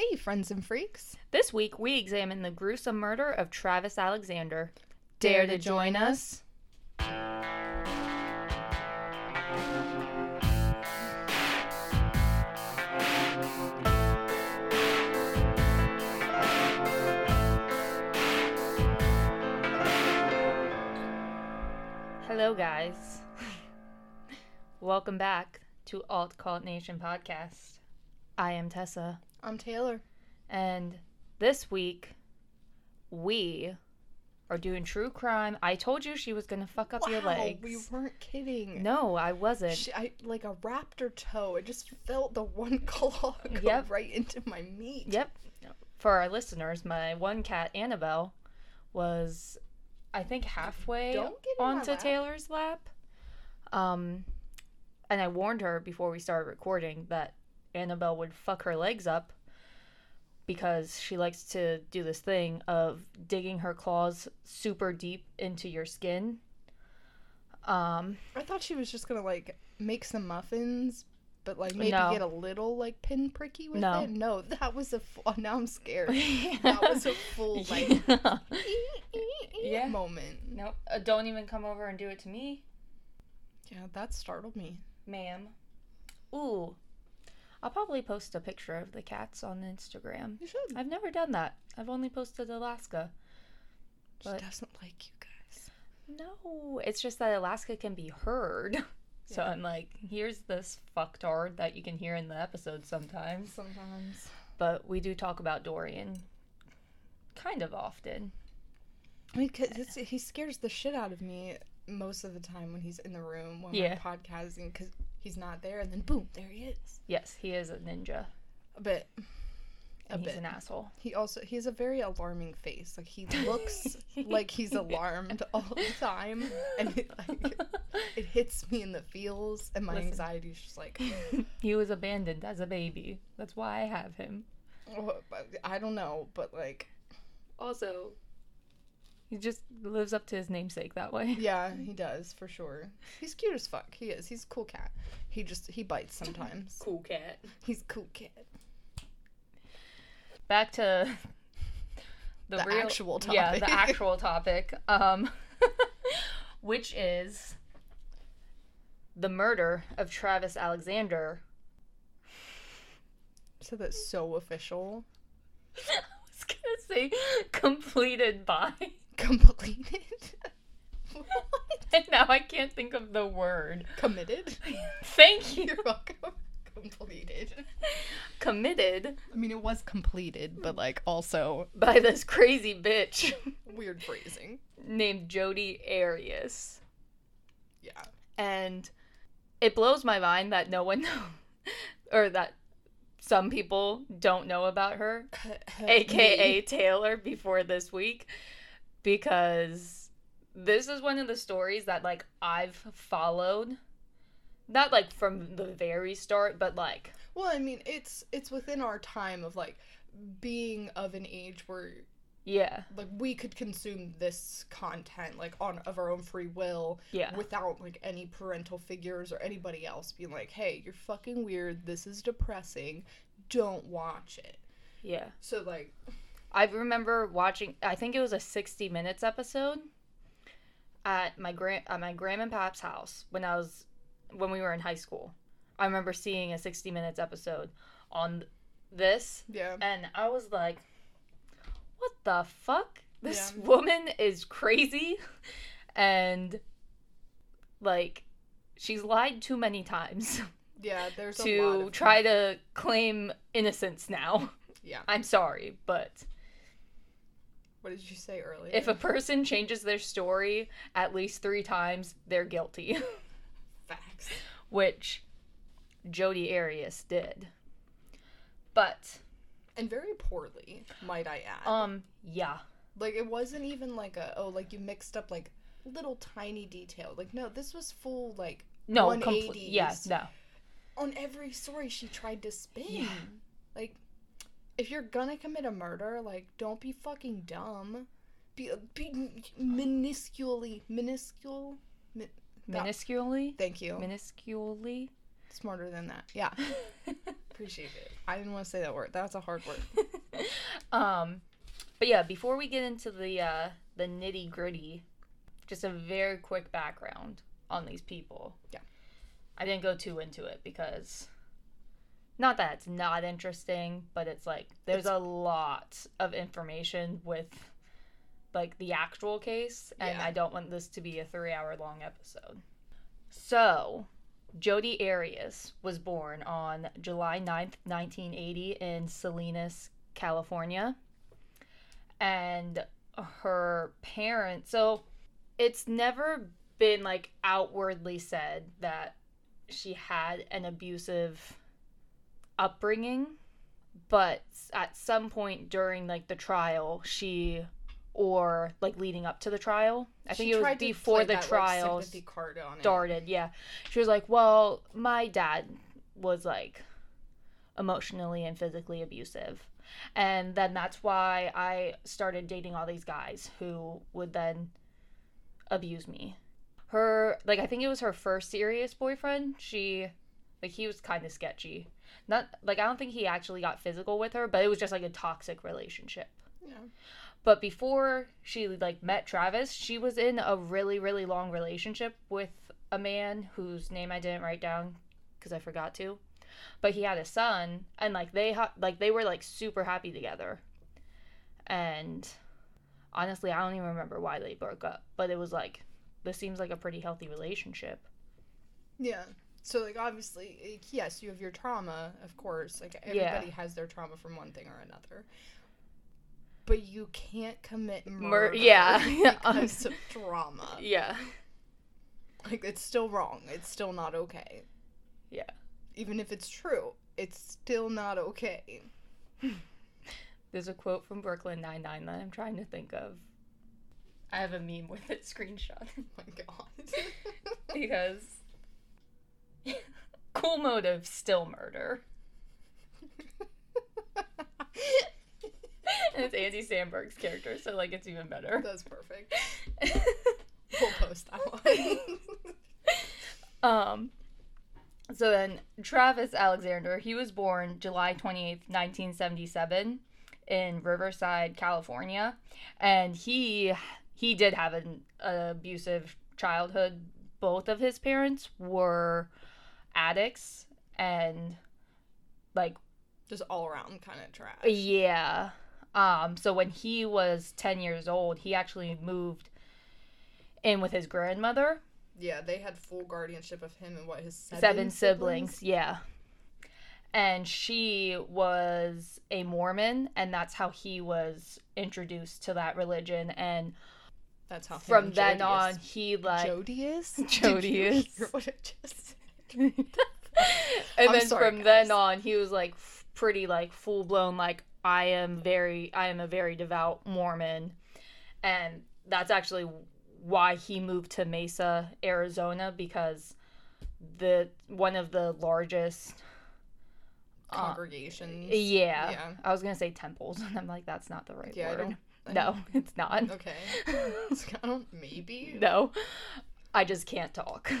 Hey, friends and freaks. This week, we examine the gruesome murder of Travis Alexander. Dare to join us? Hello, guys. Welcome back to Alt Cult Nation podcast. I am Tessa. I'm Taylor. And this week, we are doing true crime. I told you she was gonna fuck up your Wow, legs. We weren't kidding. No, I wasn't. She, I like a raptor toe. It just felt the one claw go Yep. right into my meat. Yep. For our listeners, my one cat Annabelle was, I think, halfway Don't get in my onto lap. Taylor's lap. Um, and I warned her before we started recording that Annabelle would fuck her legs up because she likes to do this thing of digging her claws super deep into your skin. Um, I thought she was just gonna like make some muffins, but like maybe No. get a little like pinpricky with No. it. No, that was a. Full, now I'm scared. that was a full like Yeah. moment. Nope. Uh, don't even come over and do it to me. Yeah, that startled me. ma'am. Ooh. I'll probably post a picture of the cats on Instagram. You should. I've never done that. I've only posted Alaska. She doesn't like you guys. No, it's just that Alaska can be heard. So Yeah. I'm like, here's this fucktard that you can hear in the episode sometimes. Sometimes. But we do talk about Dorian kind of often. I mean, 'cause it's, he scares the shit out of me most of the time when he's in the room when Yeah. we're podcasting because he's not there, and then boom, there he is. Yes, he is a ninja. A bit. A And he's bit. an asshole. He also he has a very alarming face. Like he looks like he's alarmed all the time, and it, like, it hits me in the feels, and my Listen. anxiety's just like, he was abandoned as a baby. That's why I have him. I don't know, but like, Also, he just lives up to his namesake that way. yeah, he does for sure. He's cute as fuck. He is. He's a cool cat. He just he bites sometimes. Cool cat. He's a cool cat. Back to the, The real, actual Yeah, the topic. actual topic. Um, which is the murder of Travis Alexander. So that's so official. I was gonna say completed by, Completed. what? and now I can't think of the word. Committed. Thank you. You're welcome. Completed. Committed I mean, it was completed, but like also by this crazy bitch weird phrasing. named Jodi Arias. Yeah. and it blows my mind that no one or that some people don't know about her aka taylor before this week because this is one of the stories that like i've followed not like from the very start but like Well, I mean, it's it's within our time of like being of an age where yeah like we could consume this content like on of our own free will yeah without like any parental figures or anybody else being like, "Hey, you're fucking weird. This is depressing. Don't watch it." yeah So like, I remember watching. I think it was a sixty minutes episode at my grand at my grandma and pap's house when I was when we were in high school. I remember seeing a sixty minutes episode on this, yeah. and I was like, "What the fuck? This Yeah. woman is crazy," and like she's lied too many times Yeah, there's a lot to try to claim innocence now. Yeah. I'm sorry, but What did you say earlier? if a person changes their story at least three times, they're guilty, facts. which Jodi Arias did. But And very poorly, might I add. um, yeah, like it wasn't even like a oh like you mixed up like little tiny detail. Like no, this was full like no, 180s. complete, yeah, no, on every story she tried to spin. Yeah. Like if you're gonna commit a murder, like don't be fucking dumb. Be be minusculely minuscule. Min- minusculely, Thank you. minusculely. Smarter than that. Yeah. appreciate it. I didn't want to say that word. That's a hard word. um, but yeah, before we get into the uh, the nitty gritty, just a very quick background on these people. Yeah. I didn't go too into it because not that it's not interesting, but it's like there's It's- a lot of information with like the actual case, and Yeah. I don't want this to be a three hour long episode. So, Jodi Arias was born on July 9th, 1980, in Salinas, California. And her parents, so it's never been like outwardly said that she had an abusive upbringing, but at some point during like the trial, she or like leading up to the trial, I think She it was tried before the that, like, trial sympathy card on it. started. Yeah, she was like, "Well, my dad was like emotionally and physically abusive." And then that's why I started dating all these guys who would then abuse me. Her like I think it was her first serious boyfriend. She like he was kind of sketchy. Not like I don't think he actually got physical with her, but it was just like a toxic relationship. Yeah. But before she like met Travis, she was in a really really long relationship with a man whose name I didn't write down because I forgot to. But he had a son and like they ha- like they were like super happy together. And honestly, I don't even remember why they broke up, but it was like this seems like a pretty healthy relationship. Yeah. So like obviously, like, yes, you have your trauma, of course. Like Yeah. everybody has their trauma from one thing or another. But you can't commit Mur- murder yeah. because of trauma. Yeah. Like it's still wrong. It's still not okay. Yeah. Even if it's true, it's still not okay. There's a quote from Brooklyn Nine Nine that I'm trying to think of. I have a meme with it screenshot. Oh my god. because cool motive still murder and it's andy samberg's character so like it's even better That's perfect. We'll post that one. um so then travis alexander he was born july 28th 1977 in riverside california and he he did have an abusive childhood both of his parents were addicts and like Just all around kind of trash. yeah um so when he was 10 years old he actually moved in with his grandmother Yeah, they had full guardianship of him and what his seven, seven, siblings. yeah and she was a mormon and that's how he was introduced to that religion and That's how from then Jodi on is. he like Jodius? Jodius. Did you hear what I just? and I'm then sorry, from then on he was like f- pretty like full blown like i am very i am a very devout mormon and that's actually why he moved to mesa arizona because the one of the largest uh, Congregations. yeah, Yeah. i was gonna say temples and i'm like that's not the right Yeah, I word don't- I no it's not Okay. It's kind of- maybe. no i just can't talk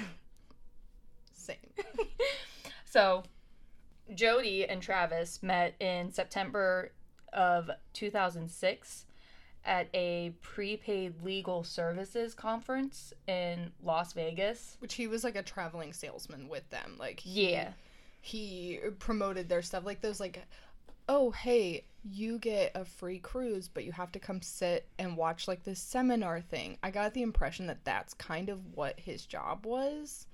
Same. So, Jodi and Travis met in September of 2006 at a prepaid legal services conference in Las Vegas. Which he was like a traveling salesman with them. Like he, Yeah. he promoted their stuff like those like oh hey you get a free cruise but you have to come sit and watch like this seminar thing i got the impression that that's kind of what his job was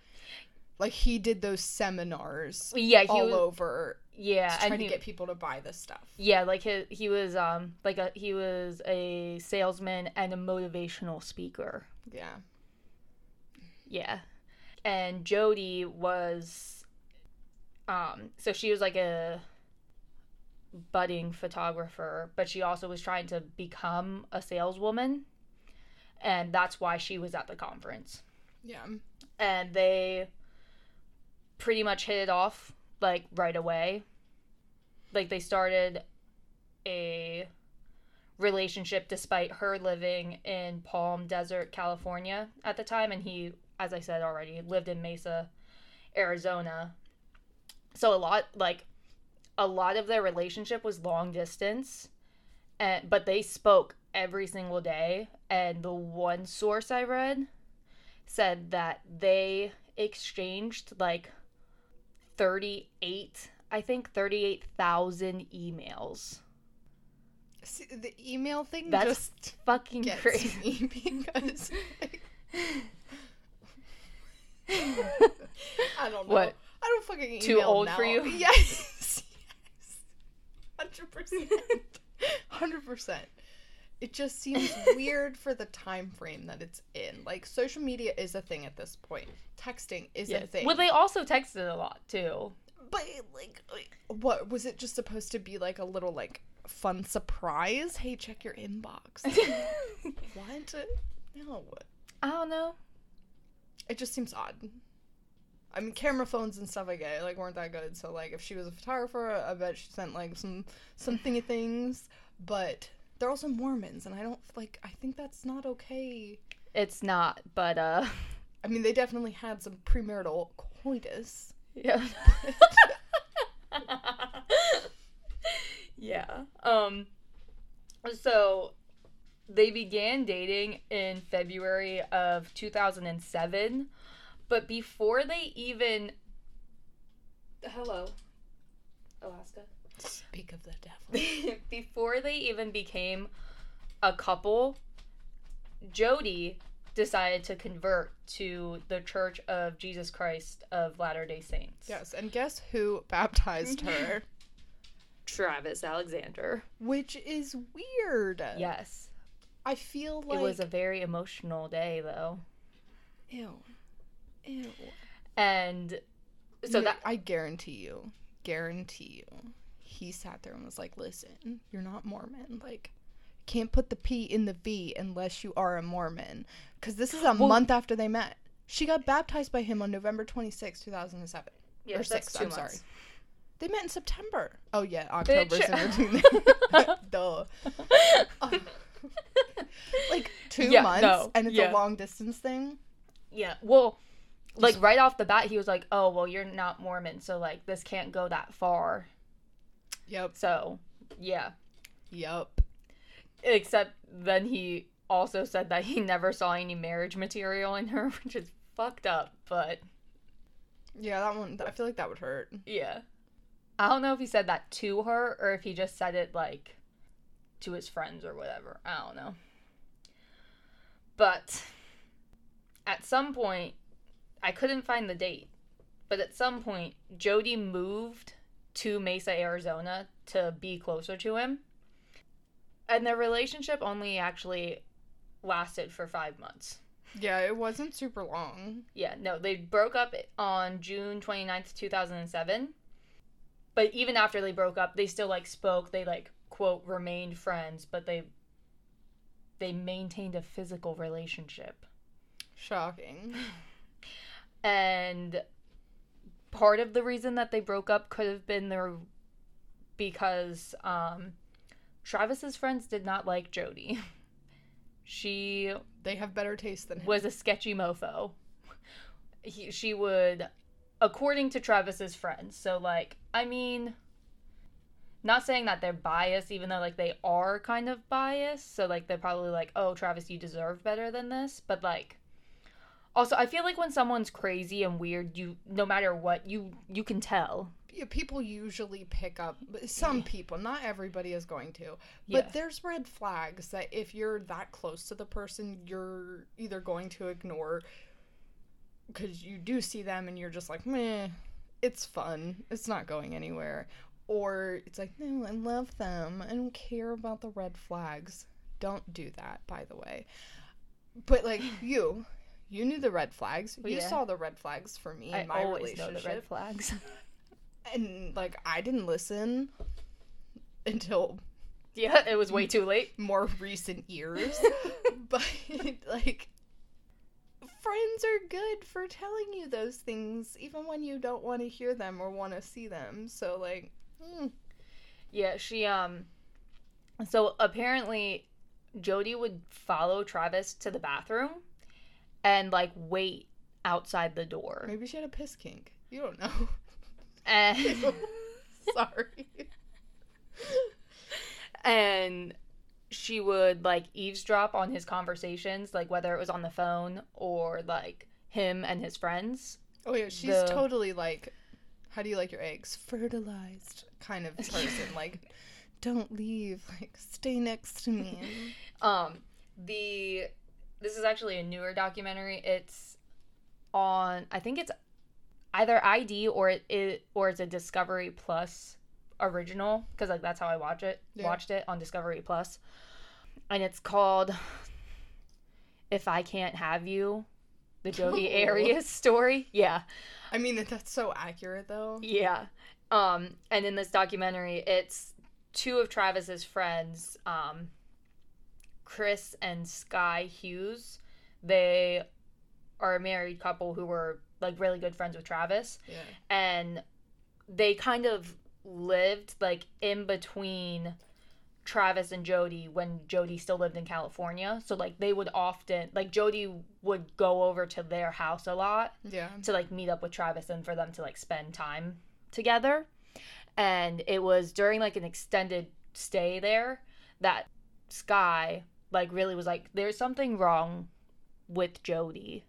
like he did those seminars Yeah, he all was, over yeah, to try and to get people to buy this stuff yeah, like he, he was um like a he was a salesman and a motivational speaker. yeah Yeah. And Jodi was um so she was like a budding photographer, but she also was trying to become a saleswoman. And that's why she was at the conference. yeah And they pretty much hit it off like right away. Like they started a relationship despite her living in Palm Desert, California at the time and he as I said already lived in Mesa, Arizona. So a lot like a lot of their relationship was long distance, and but they spoke every single day. And the one source I read said that they exchanged like 38, I think 38,000 emails. See, the email thing That's just fucking gets crazy because like, I don't know. What? I don't fucking email Too old now. for you? Yes. yes. 100%. 100%. It just seems weird for the time frame that it's in. Like social media is a thing at this point. Texting is a thing. Well, they also texted a lot too. But like, what was it? Just supposed to be like a little like fun surprise? Hey, check your inbox. what? No. I don't know. It just seems odd. I mean, camera phones and stuff I get like weren't that good. So like, if she was a photographer, I bet she sent like some some thingy things. But they're also Mormons, and I don't like. I think that's not okay. It's not, but uh I mean, they definitely had some premarital coitus. yeah. yeah. Um so they began dating in February of 2007, but before they even Hello. Alaska. Speak of the devil. before they even became a couple, Jodi decided to convert to the Church of Jesus Christ of Latter day Saints. yes, and guess who baptized her? Travis Alexander. Which is weird. Yes. I feel like it was a very emotional day, though. ew, ew. And so You- that. I guarantee you, guarantee you, he sat there and was like, "Listen, you're not Mormon. Like, can't put the P in the V unless you are a Mormon." Because this is a Well- month after they met. She got baptized by him on November 26, 2007. Yeah, or that's six, two I'm months. sorry. They met in September. Oh yeah, October's Bitch. in between. Duh. Uh, like two Yeah, months, no, and it's yeah. a long distance thing. Yeah. Well, like right off the bat, he was like, oh, well, you're not Mormon, so like this can't go that far. Yep. So, yeah. Yep. Except then he also said that he never saw any marriage material in her, which is fucked up, but Yeah, that one. I feel like that would hurt. yeah. I don't know if he said that to her or if he just said it like to his friends or whatever. I don't know. But at some point, I couldn't find the date, but at some point, Jodi moved to Mesa, Arizona to be closer to him. And their relationship only actually lasted for five months. Yeah, it wasn't super long. Yeah, no, they broke up on June 29th, 2007. But even after they broke up, they still like spoke. They like quote remained friends, but they they maintained a physical relationship. Shocking. And part of the reason that they broke up could have been their because um Travis's friends did not like Jodi. She They have better taste than him. was a sketchy mofo. He, she would, according to Travis's friends. So, like, I mean, not saying that they're biased, even though, like, they are kind of biased. So, like, they're probably like, oh, Travis, you deserve better than this. But, like, also, I feel like when someone's crazy and weird, you, no matter what, you, you can tell. Yeah, people usually pick up some people not everybody is going to. Yeah. but there's red flags that if you're that close to the person you're either going to ignore because you do see them and you're just like meh it's fun. It's not going anywhere. Or it's like no i love them. I don't care about the red flags. Don't do that by the way. But like you you knew the red flags you Yeah. saw the red flags for me in I my always know the red flags. and like I didn't listen until yeah, it was way too late. more recent years. but like friends are good for telling you those things even when you don't want to hear them or want to see them. So like mm, Yeah, she um so apparently Jodi would follow Travis to the bathroom and like wait outside the door. maybe she had a piss kink. You don't know. And Sorry. and she would like eavesdrop on his conversations, like whether it was on the phone or like him and his friends. Oh yeah, she's The- totally like, how do you like your eggs? Fertilized kind of person. like, don't leave. Like, stay next to me. Um, the this is actually a newer documentary. It's on I think it's either ID or it, it or it's a Discovery Plus original because like that's how I watch it. Yeah. Watched it on Discovery Plus, and it's called "If I Can't Have You." The Jodi. Arias story. Yeah. I mean, that's so accurate though. Yeah. Um, and in this documentary, it's two of Travis's friends, um, Chris and Sky Hughes. They are a married couple who were like really good friends with Travis, Yeah. and they kind of lived like in between Travis and Jodi when Jodi still lived in California. So like they would often like Jodi would go over to their house a lot Yeah. to like meet up with Travis and for them to like spend time together. And it was during like an extended stay there that Sky like really was like, there's something wrong with Jodi.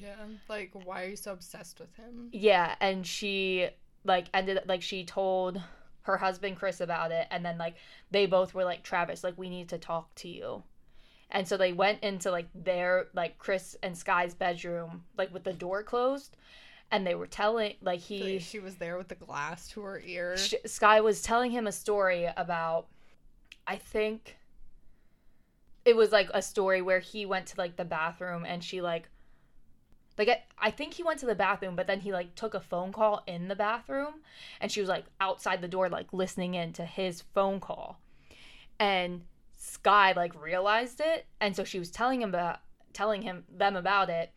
Yeah. Like, why are you so obsessed with him? Yeah, and she like ended like she told her husband Chris about it and then like they both were like Travis like we need to talk to you. And so they went into like their like Chris and Sky's bedroom like with the door closed and they were telling like he she was there with the glass to her ear. Sh- Sky was telling him a story about, I think it was like a story where he went to like the bathroom and she like, like I, I think he went to the bathroom, but then he like took a phone call in the bathroom and she was like outside the door, like listening in to his phone call. And Sky like realized it. And so she was telling him about, telling him, them about it.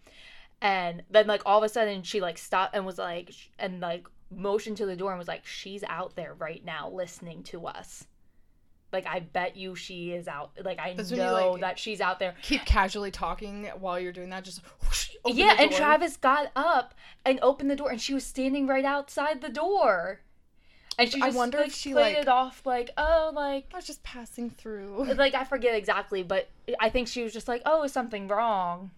And then like all of a sudden she like stopped and was like, and like motioned to the door and was like, she's out there right now listening to us. Like I bet you she is out. Like I That's when you, know like- that she's out there. Keep casually talking while you're doing that. Just whoosh, yeah, and. Travis got up and opened the door, and she was standing right outside the door. And she I just wonder if she, played like- it off like, oh, like, I was just passing through. like I forget exactly, but I think she was just like, oh, is something wrong?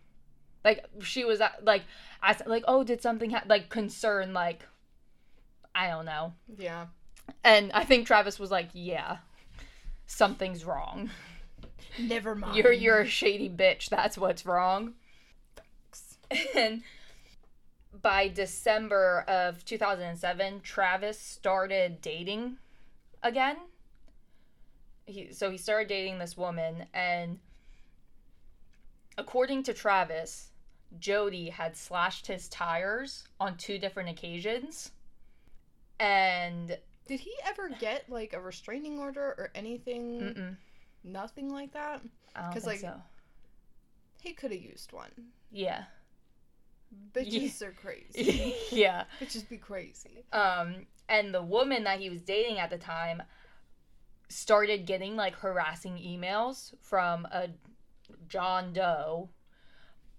Like she was uh, like, I like, oh, did something ha-? like concern like, I don't know. Yeah. And I think Travis was like, yeah, something's wrong. Never mind. You're you're a shady bitch. That's what's wrong. And by December of 2007, Travis started dating again. He, so he started dating this woman, and according to Travis, Jodi had slashed his tires on two different occasions. And Did he ever get like a restraining order or anything? mm-mm, Nothing like that. I don't 'Cause, think like, so. He could have used one. Yeah. Bitches are crazy. yeah. Bitches be crazy. Um, and the woman that he was dating at the time started getting like harassing emails from a John Doe,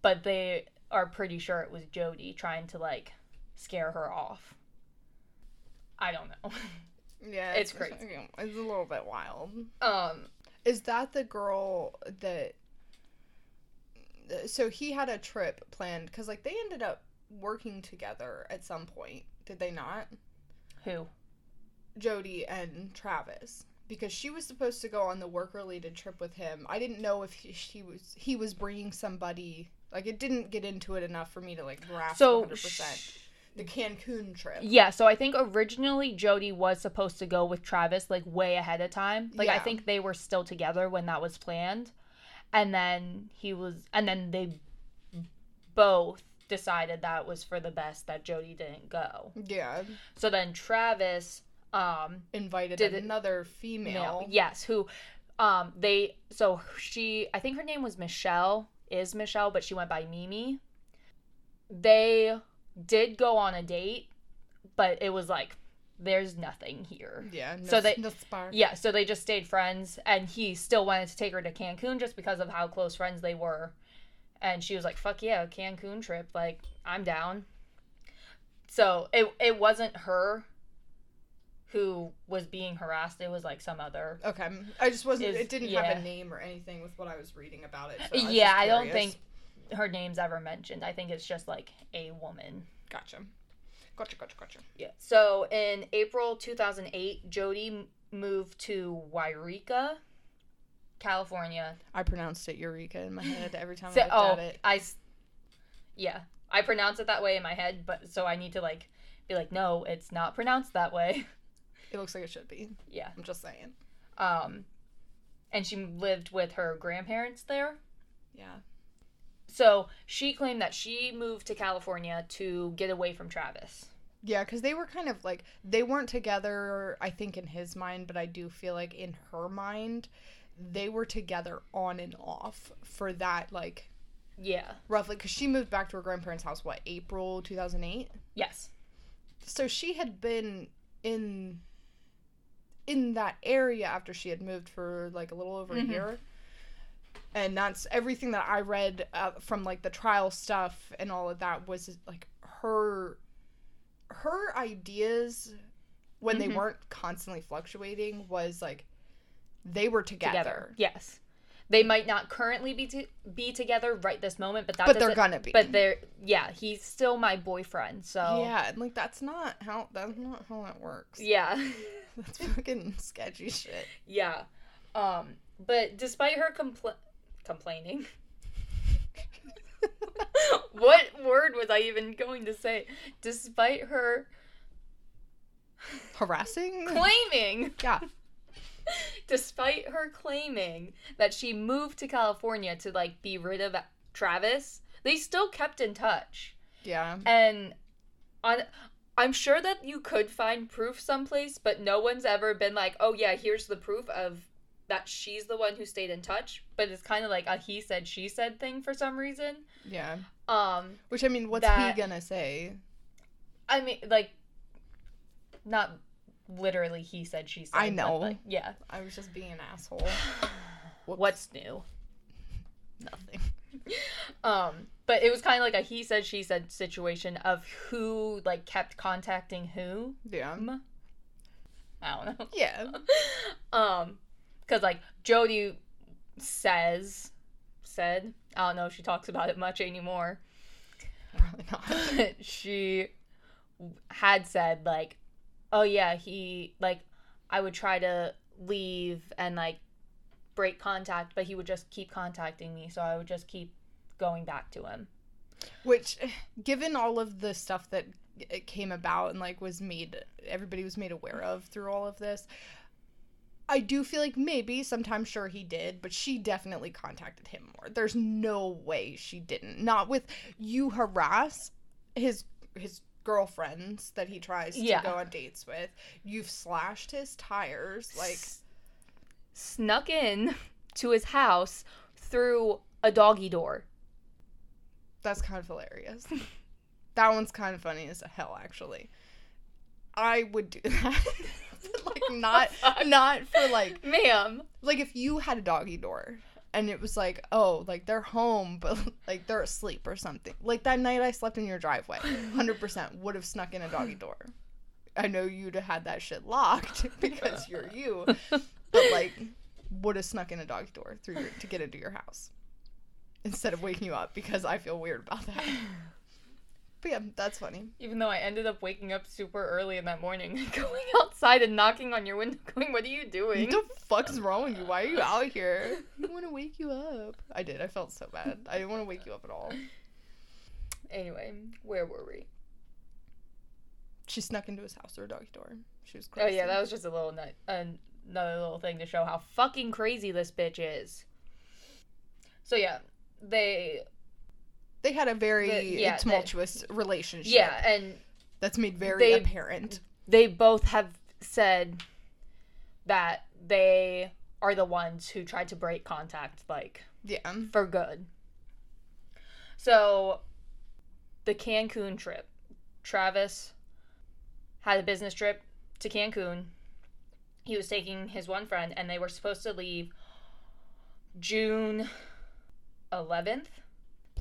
but they are pretty sure it was Jodi trying to like scare her off. I don't know. Yeah, It's crazy. It's a little bit wild. um, Is that the girl that? So he had a trip planned because like they ended up working together at some point. Did they not? who? Jodi and Travis because she was supposed to go on the work related trip with him. I didn't know if he, she was he was bringing somebody like it didn't get into it enough for me to like grasp So 100%. The Cancun trip. yeah, so I think originally Jodi was supposed to go with Travis like way ahead of time. Like I think they were still together when that was planned. And then he was and then they both decided that it was for the best that Jodi didn't go. Yeah, So then Travis um invited Did it- another female. male, yes, who um they so she I think her name was Michelle, is Michelle, but she went by Mimi. They did go on a date, but it was like there's nothing here. Yeah, no, So they- no spark. Yeah, so they just stayed friends and he still wanted to take her to Cancun just because of how close friends they were. And she was like, "Fuck yeah, Cancun trip. Like, I'm down." So, it it wasn't her who was being harassed. It was like some other. Okay, I just wasn't. Is- it didn't yeah. have a name or anything with what I was reading about it. so I yeah, I don't think her name's ever mentioned. I think it's just like a woman. Gotcha. Gotcha. Gotcha. Gotcha. Yeah. So in April 2008, Jodi moved to Yreka, California. I pronounced it Eureka in my head every time So, I looked oh, at it. I, yeah, I pronounce it that way in my head, but so I need to like be like, no, it's not pronounced that way. It looks like it should be. yeah. I'm just saying. Um, and she lived with her grandparents there. Yeah. So she claimed that she moved to California to get away from Travis. Yeah, because they were kind of like they weren't together. I think in his mind, but I do feel like in her mind, they were together on and off for that like Yeah. roughly. Because she moved back to her grandparents' house. What April two thousand eight. Yes. So she had been in in that area after she had moved for like a little over Mhm. a year. And that's everything that I read uh, from like the trial stuff and all of that was like her her ideas when they Mhm. weren't constantly fluctuating was like they were together, Together. Yes. They might not currently be to- be together right this moment, but that but they're gonna be. But they're yeah, he's still my boyfriend. So yeah, and like that's not how that's not how that works. yeah. That's fucking sketchy shit. Yeah. Um, but despite her compl- complaining, what word was I even going to say? Despite her Harassing? claiming, Yeah. despite her claiming that she moved to California to like be rid of Travis, they still kept in touch. Yeah. And on I'm sure that you could find proof someplace, but no one's ever been like, "Oh yeah, here's the proof of that she's the one who stayed in touch." But it's kind of like a he said she said thing for some reason. Yeah. Um, Which I mean, what's That- he gonna say? I mean, like, not literally he said she said. I know. like, yeah. I was just being an asshole. Whoops. What's new? nothing? Um, but it was kind of like a he said she said situation of who like kept contacting who. Yeah. I don't know. Yeah. um because like jodi says said i don't know if she talks about it much anymore Probably not. she had said like oh yeah he like i would try to leave and like break contact but he would just keep contacting me so i would just keep going back to him Which, given all of the stuff that it came about and like was made, everybody was made aware of through all of this. I do feel like maybe sometimes sure he did, but she definitely contacted him more. There's no way she didn't. Not with you harass his his girlfriends that he tries Yeah. to go on dates with. You've slashed his tires like S- snuck in to his house through a doggy door That's kind of hilarious. that one's kind of funny as hell, actually. I would do that, like not not for like ma'am like if you had a doggy door and it was like oh like they're home but like they're asleep or something. Like that night I slept in your driveway, hundred percent would have snuck in a doggy door. I know you'd have had that shit locked because you're you, but like would have snuck in a doggy door through your, to get into your house instead of waking you up because I feel weird about that. But yeah, that's funny. Even though I ended up waking up super early in that morning, going outside and knocking on your window, going, "What are you doing?" What the fuck's wrong with you? Why are you out here? I want to wake you up. I did. I felt so bad. I didn't want to wake you up at all. Anyway, where were we? She snuck into his house through a doggy door. She was crazy. Oh yeah, that was just a little nut, another little thing to show how fucking crazy this bitch is. So yeah, they They had a very The- yeah, they- tumultuous relationship. yeah, and That's made very They- apparent. they both have said that they are the ones who tried to break contact, like Yeah. for good. So, the Cancun trip. Travis had a business trip to Cancun. He was taking his one friend, and they were supposed to leave June 11th.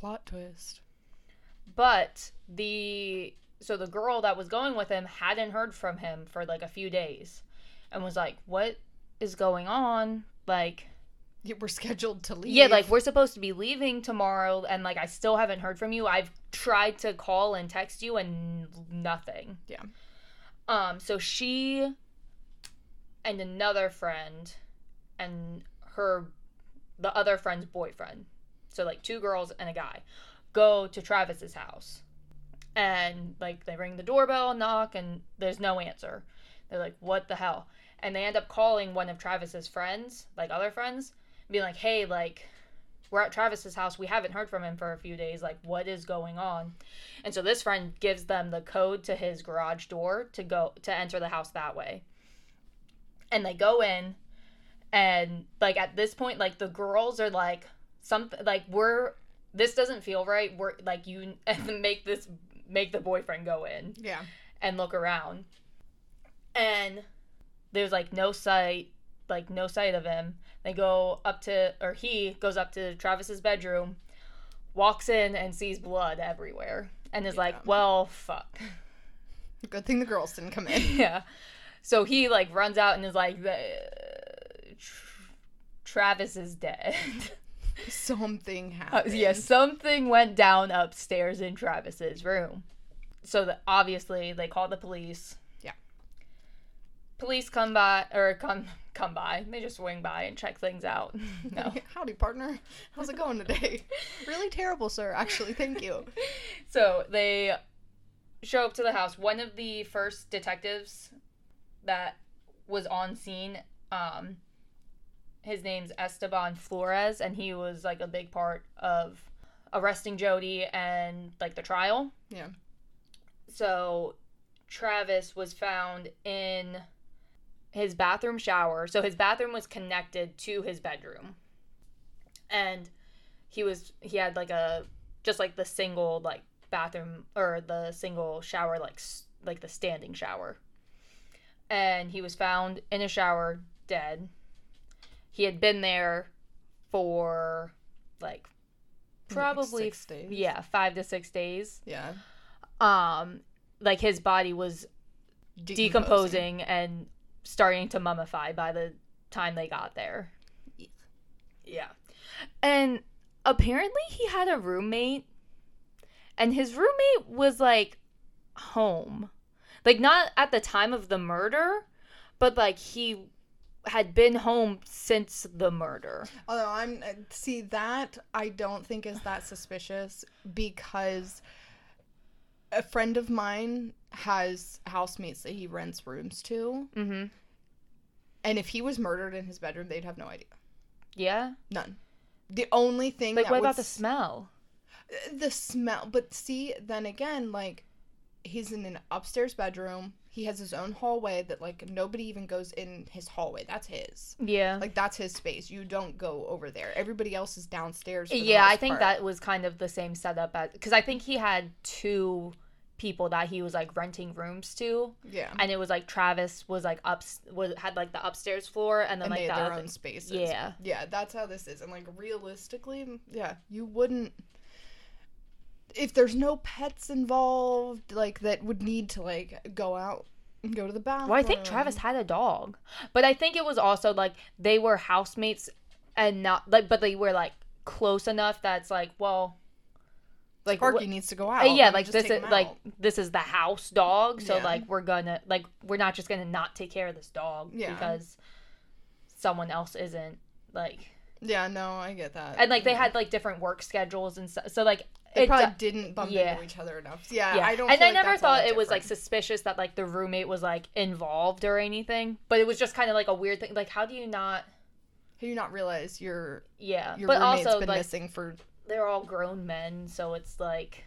Plot twist. But the so the girl that was going with him hadn't heard from him for like a few days and was like, What is going on? Like, Yeah, we're scheduled to leave. yeah, like we're supposed to be leaving tomorrow and like I still haven't heard from you. I've tried to call and text you and nothing. Yeah. Um so she and another friend and her the other friend's boyfriend. So like two girls and a guy go to Travis's house. And like they ring the doorbell, knock and there's no answer. They're like, "What the hell?" And they end up calling one of Travis's friends, like other friends, being like, "Hey, like we're at Travis's house. We haven't heard from him for a few days. Like, what is going on?" And so this friend gives them the code to his garage door to go to enter the house that way. And they go in, and like at this point, like the girls are like something like we're this doesn't feel right. We're like you make this make the boyfriend go in Yeah. and look around. And there's like no sight, like no sight of him. They go up to, or he goes up to Travis's bedroom, walks in and sees blood everywhere, and is Yeah. like, well, fuck. Good thing the girls didn't come in. yeah. So he like runs out and is like, Travis is dead. Something Uh, happened. yeah, something went down upstairs in Travis's room. So that obviously they call the police. Yeah. Police come by or come come by. They just swing by and check things out. No. Howdy, partner. How's it going today? really terrible, sir. Actually, thank you. so they show up to the house. One of the first detectives that was on scene, um, his name's Esteban Flores, and he was like a big part of arresting Jodi and like the trial. Yeah. So Travis was found in his bathroom shower. So his bathroom was connected to his bedroom. And he was he had like a just like the single like bathroom or the single shower like like the standing shower. And he was found in a shower dead. He had been there for like probably six days. yeah, 5 to 6 days Yeah. um like his body was decomposing and starting to mummify by the time they got there. Eek. Yeah. And apparently he had a roommate and his roommate was like home. Like not at the time of the murder, but like he had been home since the murder. Although I'm uh, see that I don't think is that suspicious because a friend of mine has housemates that he rents rooms to, Mhm. and if he was murdered in his bedroom, they'd have no idea. Yeah. None. The only thing Like what about the smell? the smell? But see, then again, like he's in an upstairs bedroom. He has his own hallway that like nobody even goes in his hallway. That's his. Yeah. Like that's his space. You don't go over there. Everybody else is downstairs. yeah i think part. that was kind of the same setup as because i think he had two people that he was like renting rooms to Yeah. and it was like travis was like up was had like the upstairs floor and then and like the their other- own spaces. Yeah. Yeah, that's how this is. And like realistically, yeah, you wouldn't if there's no pets involved, like that would need to like go out and go to the bathroom. well i think travis had a dog but i think it was also like they were housemates and not like but they were like close enough that's like well like Sparky wh- needs to go Uh, out. yeah, like this is like this is the house dog, so Yeah. like we're gonna like we're not just gonna not take care of this dog Yeah. because someone else isn't like Yeah, no, I get that. and like they had like different work schedules and stuff. So like they it probably do- didn't bump yeah. into each other enough. Yeah, yeah. I don't. and I like never thought it was like suspicious that like the roommate was like involved or anything, but it was just kind of like a weird thing. Like how do you not? How do you not realize your Yeah, your but roommate's also been like missing for they're all grown men, so it's like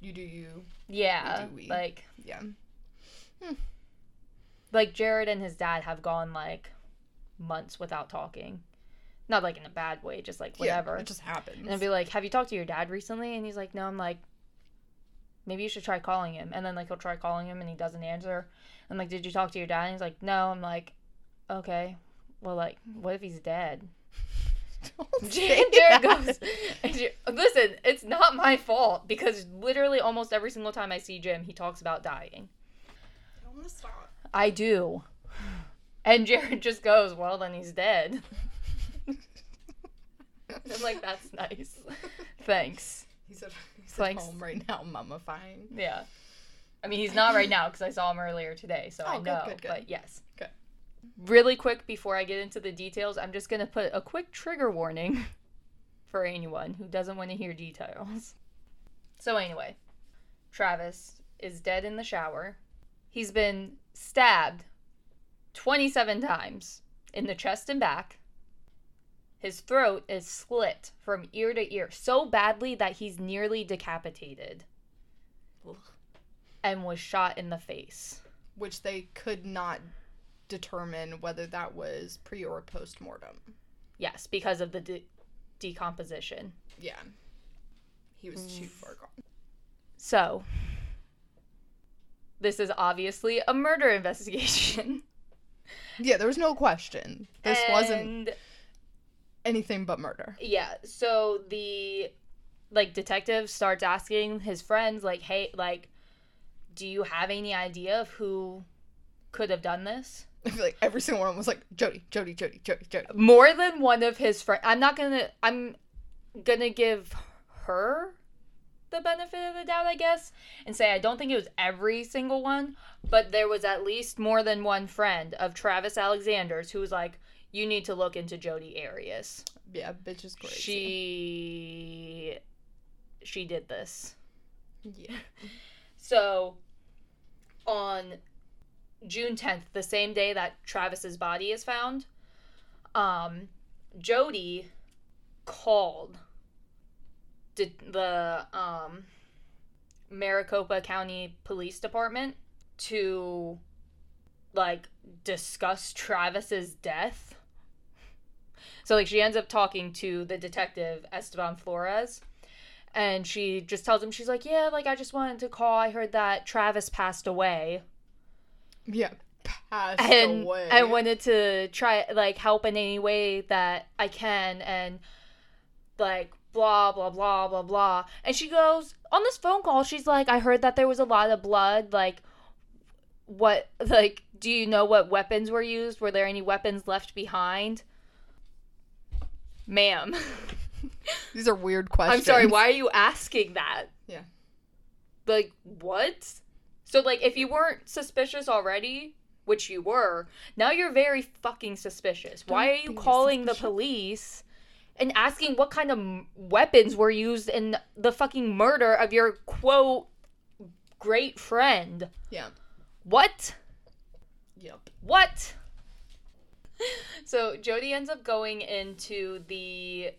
you do you. yeah, We do we. like Yeah. Hmm. like Jared and his dad have gone like months without talking. Not like in a bad way, just like whatever. Yeah, it just happens. and I'd be like, "Have you talked to your dad recently?" And he's like, "No." I'm like, "Maybe you should try calling him." And then like he'll try calling him and he doesn't answer. I'm like, "Did you talk to your dad?" And he's like, "No." I'm like, "Okay, well like, what if he's dead?" Jared, goes, listen, it's not my fault because literally almost every single time I see Jim, he talks about dying. I'm gonna stop. I do. And Jared just goes, well, then he's dead. I'm like, that's nice. Thanks. He's at, he's Thanks. at home right now, mummifying. Yeah. I mean, he's not right now because I saw him earlier today, so I Oh, good, know. good, good. But yes. Good. Really quick before I get into the details, I'm just going to put a quick trigger warning for anyone who doesn't want to hear details. So, anyway, Travis is dead in the shower. He's been stabbed 27 times in the chest and back. His throat is slit from ear to ear so badly that he's nearly decapitated and was shot in the face. Which they could not determine whether that was pre or post mortem. Yes, because of the de- decomposition. Yeah. He was too far gone. So, this is obviously a murder investigation. Yeah, there was no question. This wasn't And, anything but murder. Yeah, so the like detective starts asking his friends like, "Hey, like do you have any idea of who could have done this?" I feel like every single one was like Jodi, Jodi, Jodi, Jodi, Jodi. more than one of his friends i'm not gonna i'm gonna give her the benefit of the doubt i guess and say i don't think it was every single one but there was at least more than one friend of travis alexander's who was like you need to look into jodi arias Yeah, bitch is crazy. she she did this Yeah. so on June 10th, the same day that Travis's body is found, um, Jodi called the, the um, Maricopa County Police Department to like discuss Travis's death. So like she ends up talking to the detective Esteban Flores and she just tells him she's like, "Yeah, like I just wanted to call. I heard that Travis passed away." Yeah. Passed and away. I wanted to try like help in any way that I can and like blah blah blah blah blah. And she goes on this phone call, she's like, I heard that there was a lot of blood, like what like do you know what weapons were used? Were there any weapons left behind? Ma'am. These are weird questions. I'm sorry, why are you asking that? Yeah. Like, what? So, like, if you weren't suspicious already, which you were, now you're very fucking suspicious. why Don't are you calling the police and asking what kind of m- weapons were used in the fucking murder of your quote great friend? Yeah. What? Yep. What? so Jodi ends up going into the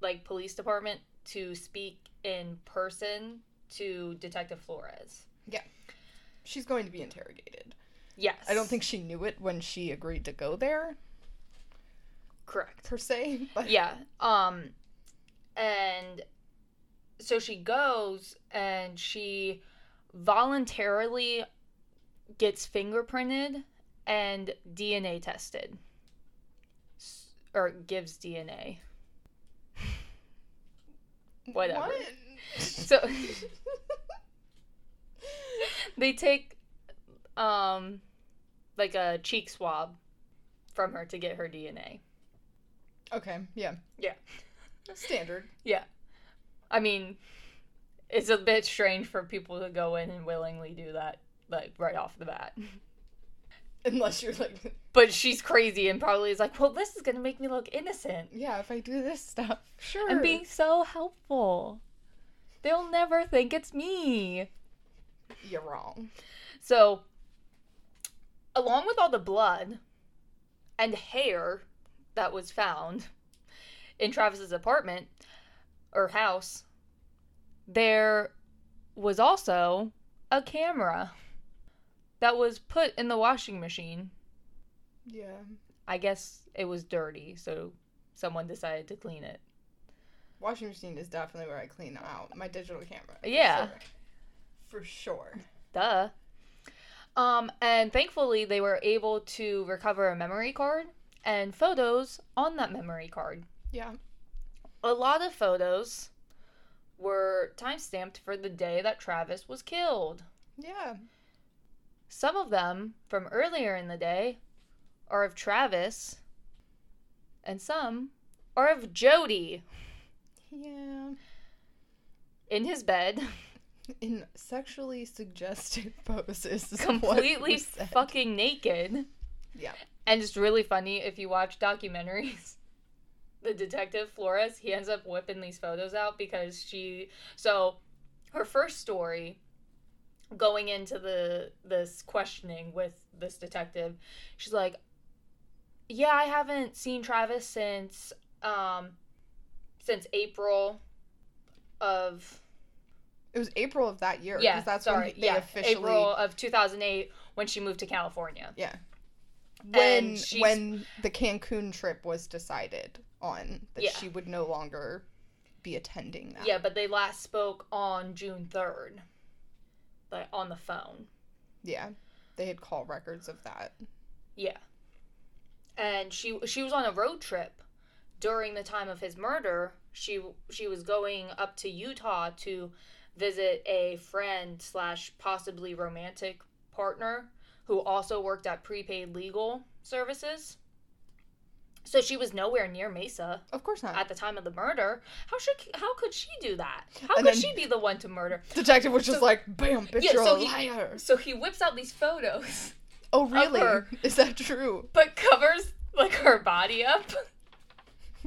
like police department to speak in person to Detective Flores. Yeah. She's going to be interrogated. Yes. I don't think she knew it when she agreed to go there, correct. per se. But Yeah. Um and so she goes and she voluntarily gets fingerprinted and DNA tested. Or gives DNA. Whatever. What? So they take um like a cheek swab from her to get her DNA. okay. Yeah. Yeah. Standard. Yeah. I mean, it's a bit strange for people to go in and willingly do that like right off the bat. Unless you're like, But she's crazy and probably is like, "Well, this is going to make me look innocent yeah, if I do this stuff, sure. and being so helpful. They'll never think it's me." You're wrong. So, along with all the blood and hair that was found in Travis's apartment or house, there was also a camera that was put in the washing machine. Yeah. I guess it was dirty, so someone decided to clean it. Washing machine is definitely where I clean out my digital camera. for Yeah. sure. For sure. Duh. Um, and thankfully, they were able to recover a memory card and photos on that memory card Yeah. A lot of photos were time stamped for the day that Travis was killed. Yeah. Some of them from earlier in the day are of Travis, and some are of Jodi Yeah. in his bed, In sexually suggestive poses. completely fucking naked. Yeah. And it's really funny if you watch documentaries. The detective Flores, he ends up whipping these photos out because she so her first story going into the this questioning with this detective, she's like, "Yeah, I haven't seen Travis since um since April of It was April of that year. yeah, That's sorry, when they yeah, officially. April of 2008 when she moved to California. Yeah. When when the Cancun trip was decided on that Yeah. she would no longer be attending that. Yeah, but they last spoke on June 3rd. Like on the phone. Yeah. They had call records of that. Yeah. And she she was on a road trip during the time of his murder. She she was going up to Utah to visit a friend slash possibly romantic partner who also worked at prepaid legal services. So she was nowhere near Mesa Of course not. at the time of the murder. How should how could she do that? How And could she be the one to murder? Detective was just So- like, bam, bitch, Yeah, you're so a he- liar. So he whips out these photos, Oh, really? her. Is that true? but covers like her body up.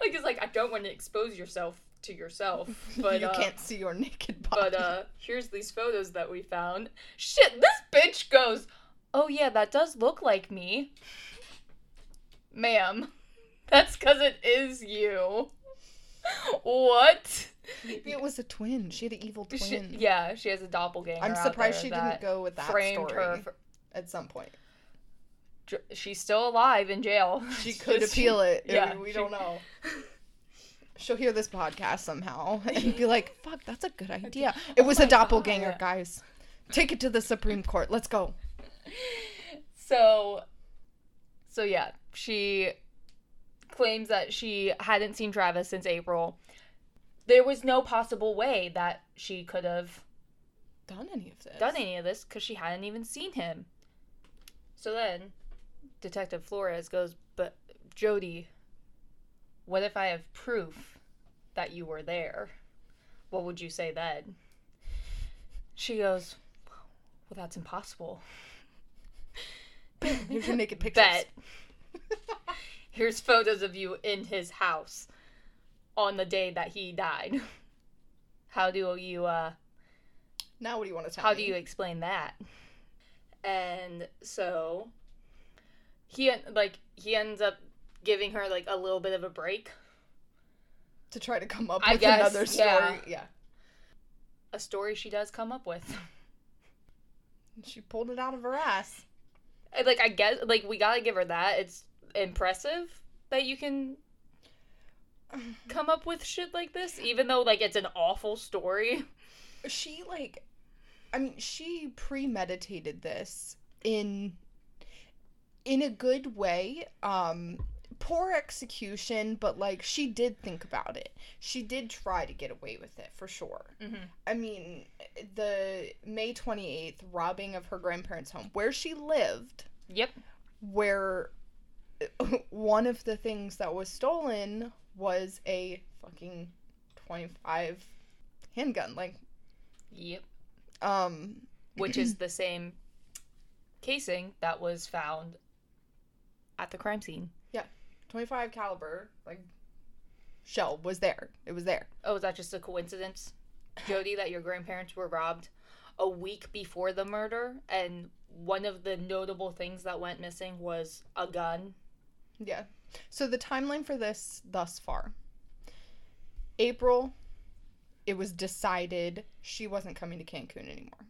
like it's like I don't want to expose yourself to yourself, but you uh, can't see your naked body. But uh, here's these photos that we found. Shit, this bitch goes, "Oh yeah, that does look like me, ma'am. That's because it is you." what? Maybe it was a twin. She had an evil twin. She- yeah, she has a doppelganger. I'm surprised she didn't go with that framed story her. For, at some point. she's still alive in jail. She could appeal it. I Yeah, mean, we she- don't know. She'll hear this podcast somehow and be like, fuck, that's a good idea. It was Oh a my God. doppelganger, guys. Take it to the Supreme Court. Let's go. So, so yeah, she claims that she hadn't seen Travis since April. There was no possible way that she could have Done any of this? done any of this because she hadn't even seen him. So then, Detective Flores goes, "But Jodi, what if I have proof that you were there? What would you say then?" She goes, "Well, that's impossible." Here's your naked pictures. Bet. Here's photos of you in his house on the day that he died. How do you uh Now what do you want to tell how me? do you explain that? And so he like he ends up giving her like a little bit of a break. To try to come up I with guess, another story. yeah. yeah. A story she does come up with. She pulled it out of her ass. Like I guess like we got to give her that. It's impressive that you can come up with shit like this even though like it's an awful story. she like i mean she premeditated this in in a good way um poor execution but like she did think about it she did try to get away with it for sure Mhm. i mean the may 28th robbing of her grandparents home where she lived Yep. where one of the things that was stolen was a fucking 25 handgun like Yep. um Which is the same casing that was found at the crime scene. 25 caliber like shell was there it was there Oh, is that just a coincidence, Jodi, that your grandparents were robbed a week before the murder? And one of the notable things that went missing was a gun. yeah so the timeline for this thus far april it was decided she wasn't coming to cancun anymore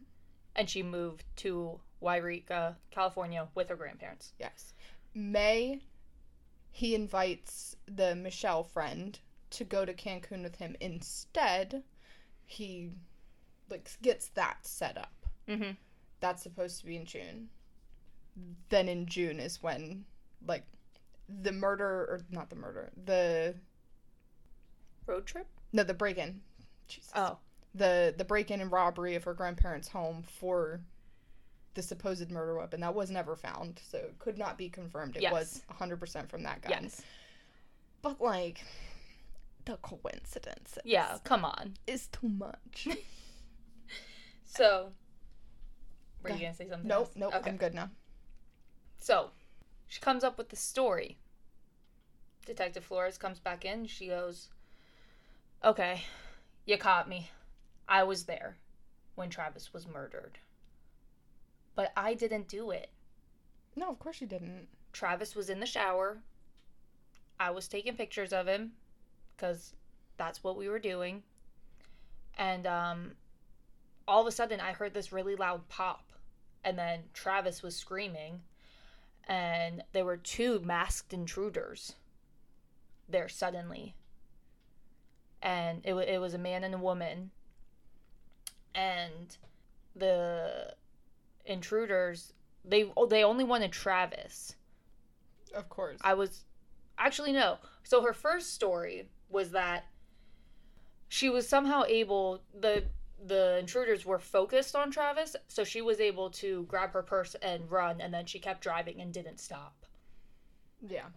And she moved to Yreka, California with her grandparents. yes may he invites the michelle friend to go to cancun with him instead he like gets that set up Mm-hmm. that's supposed to be in June. Then in June is when like the murder or not the murder the Road trip? no the break-in Jesus. Oh. the the break-in and robbery of her grandparents home for the supposed murder weapon that was never found so it could not be confirmed it Yes. was 100% from that gun Yes. but like the coincidence Yeah, come on. is too much So, were you going to say something? nope else? nope Okay. i'm good now So, she comes up with the story. Detective Flores comes back in. She goes, Okay, you caught me. I was there when Travis was murdered. But I didn't do it. no of course you didn't Travis was in the shower. I was taking pictures of him because that's what we were doing. And um, all of a sudden, I heard this really loud pop. And then Travis was screaming. And there were two masked intruders there suddenly. And it, wa it was a man and a woman. And the intruders, they, they only wanted Travis. of course I was actually no. So her first story was that she was somehow able the the intruders were focused on Travis, so she was able to grab her purse and run and then she kept driving and didn't stop. yeah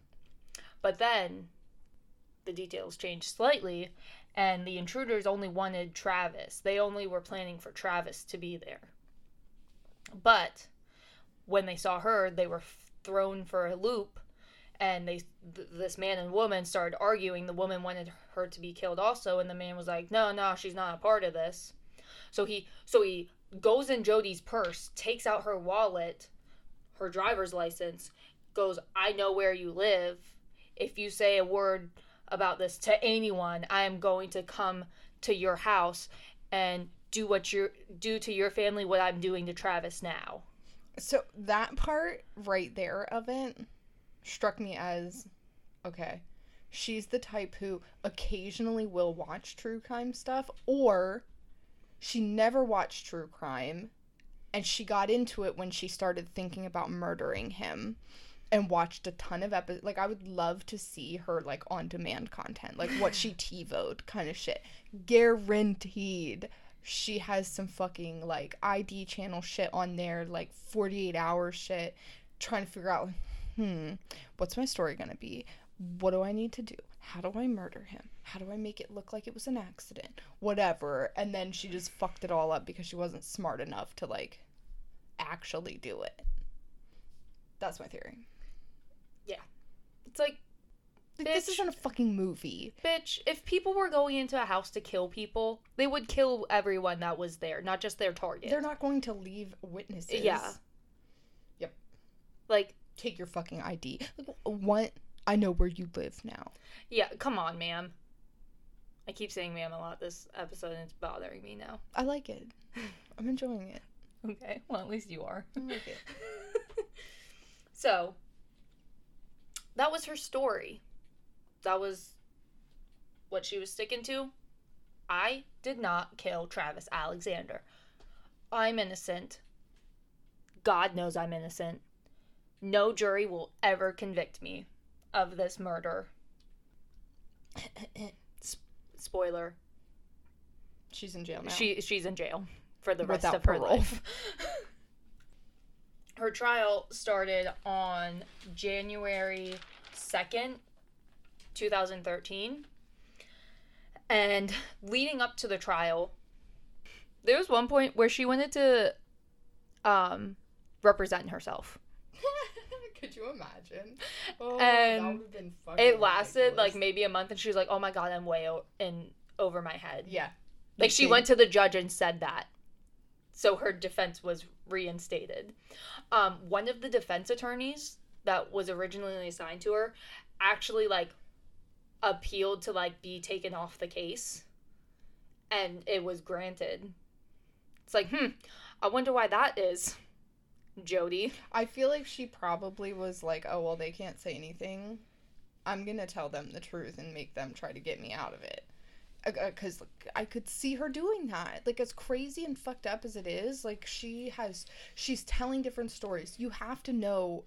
But then the details changed slightly and the intruders only wanted Travis. They only were planning for Travis to be there. But when they saw her, they were thrown for a loop and they th- this man and woman started arguing. The woman wanted her to be killed also and the man was like, "No, no, she's not a part of this." So he so he goes in Jodi's purse, takes out her wallet, her driver's license, goes, "I know where you live. If you say a word about this to anyone, I am going to come to your house and do what you do to your family what I'm doing to Travis now." So that part right there of it struck me as okay. She's the type who occasionally will watch true crime stuff or she never watched true crime and she got into it when she started thinking about murdering him and watched a ton of episodes like I would love to see her like on demand content like what she TiVoed kind of shit guaranteed she has some fucking like ID channel shit on there, like 48 hour shit, trying to figure out, hmm, what's my story gonna be? What do I need to do? How do I murder him? How do I make it look like it was an accident? Whatever. And then she just fucked it all up because she wasn't smart enough to like actually do it. That's my theory. Yeah. It's like, Like, this isn't a fucking movie. bitch, if people were going into a house to kill people, they would kill everyone that was there, not just their target. They're not going to leave witnesses. Yeah. Yep. Like, Take your fucking ID. Like, what? I know where you live now. yeah, come on, ma'am. I keep saying ma'am a lot this episode and it's bothering me now. I like it. I'm enjoying it. Okay, well, at least you are. I like it. so, that was her story. That was what she was sticking to. I did not kill Travis Alexander. I'm innocent. God knows I'm innocent. No jury will ever convict me of this murder. Spoiler. She's in jail now. She she's in jail for the rest Without of her parole. life. her trial started on January 2nd, 2013. And leading up to the trial, there was one point where she wanted to um represent herself. Could you imagine? Oh, And would've been fucking It lasted like maybe a month and she was like, "Oh my god, I'm way o- in over my head." yeah. Like she went to the judge and said that. So her defense was reinstated. Um, one of the defense attorneys that was originally assigned to her actually like appealed to like be taken off the case and it was granted. It's like, hmm, I wonder why that is. Jodi. I feel like she probably was like, oh well, they can't say anything. I'm gonna tell them the truth and make them try to get me out of it. Because like, I could see her doing that. Like as crazy and fucked up as it is, like she has, she's telling different stories. You have to know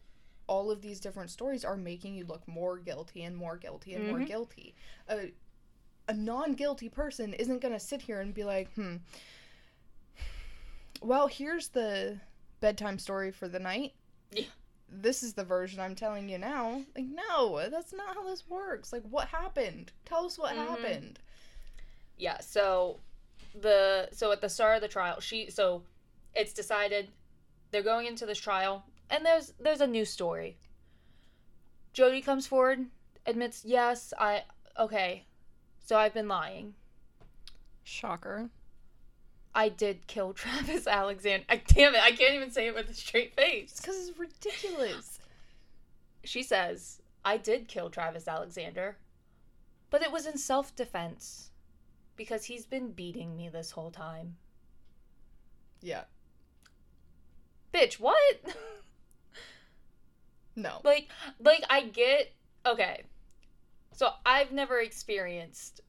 all of these different stories are making you look more guilty and more guilty and more Mhm. guilty. A, a non guilty person isn't going to sit here and be like, hmm, well, here's the bedtime story for the night. Yeah. This is the version I'm telling you now. Like, no, that's not how this works. Like, what happened? Tell us what Mhm. happened. Yeah, so the so at the start of the trial, she so it's decided they're going into this trial and there's there's a new story. Jodi comes forward, admits, "Yes, I okay. So I've been lying. Shocker. I did kill Travis Alexander. I, damn it, I can't even say it with a straight It's face." because it's ridiculous. She says, "I did kill Travis Alexander, but it was in self-defense because he's been beating me this whole time." yeah. Bitch, what? No. like like i get okay so i've never experienced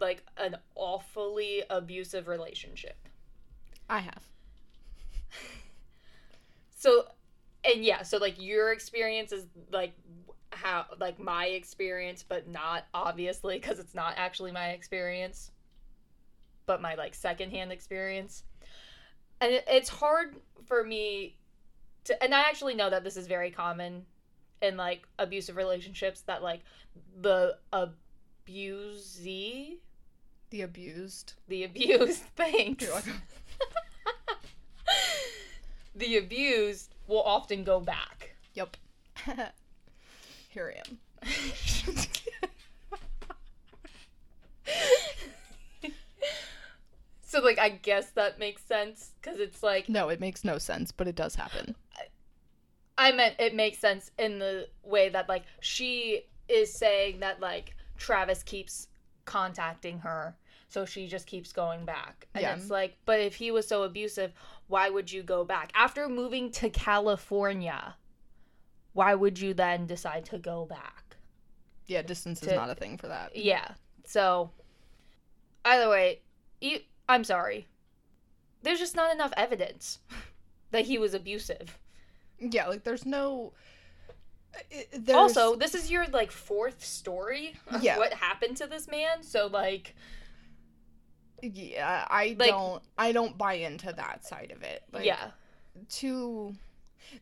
like an awfully abusive relationship I have. so and yeah so like your experience is like how like my experience but not obviously because it's not actually my experience but my like secondhand experience and it's hard for me to and i actually know that this is very common in like abusive relationships that like the abusee The abused. the abused thanks the abused will often go back Yep. Here I am. so like i guess that makes sense because it's like No, it makes no sense, but it does happen. I meant it makes sense in the way that like she is saying that like travis keeps contacting her so she just keeps going back and Yeah. it's like but if he was so abusive why would you go back after moving to california why would you then decide to go back Yeah, distance is not a thing for that. Yeah. So, either way, you, I'm sorry. There's just not enough evidence that he was abusive. Yeah, like there's no. i- There's, Also, this is your like fourth story of Yeah. what happened to this man. So like, yeah, I like- don't. I don't buy into that side of it. Like, yeah, too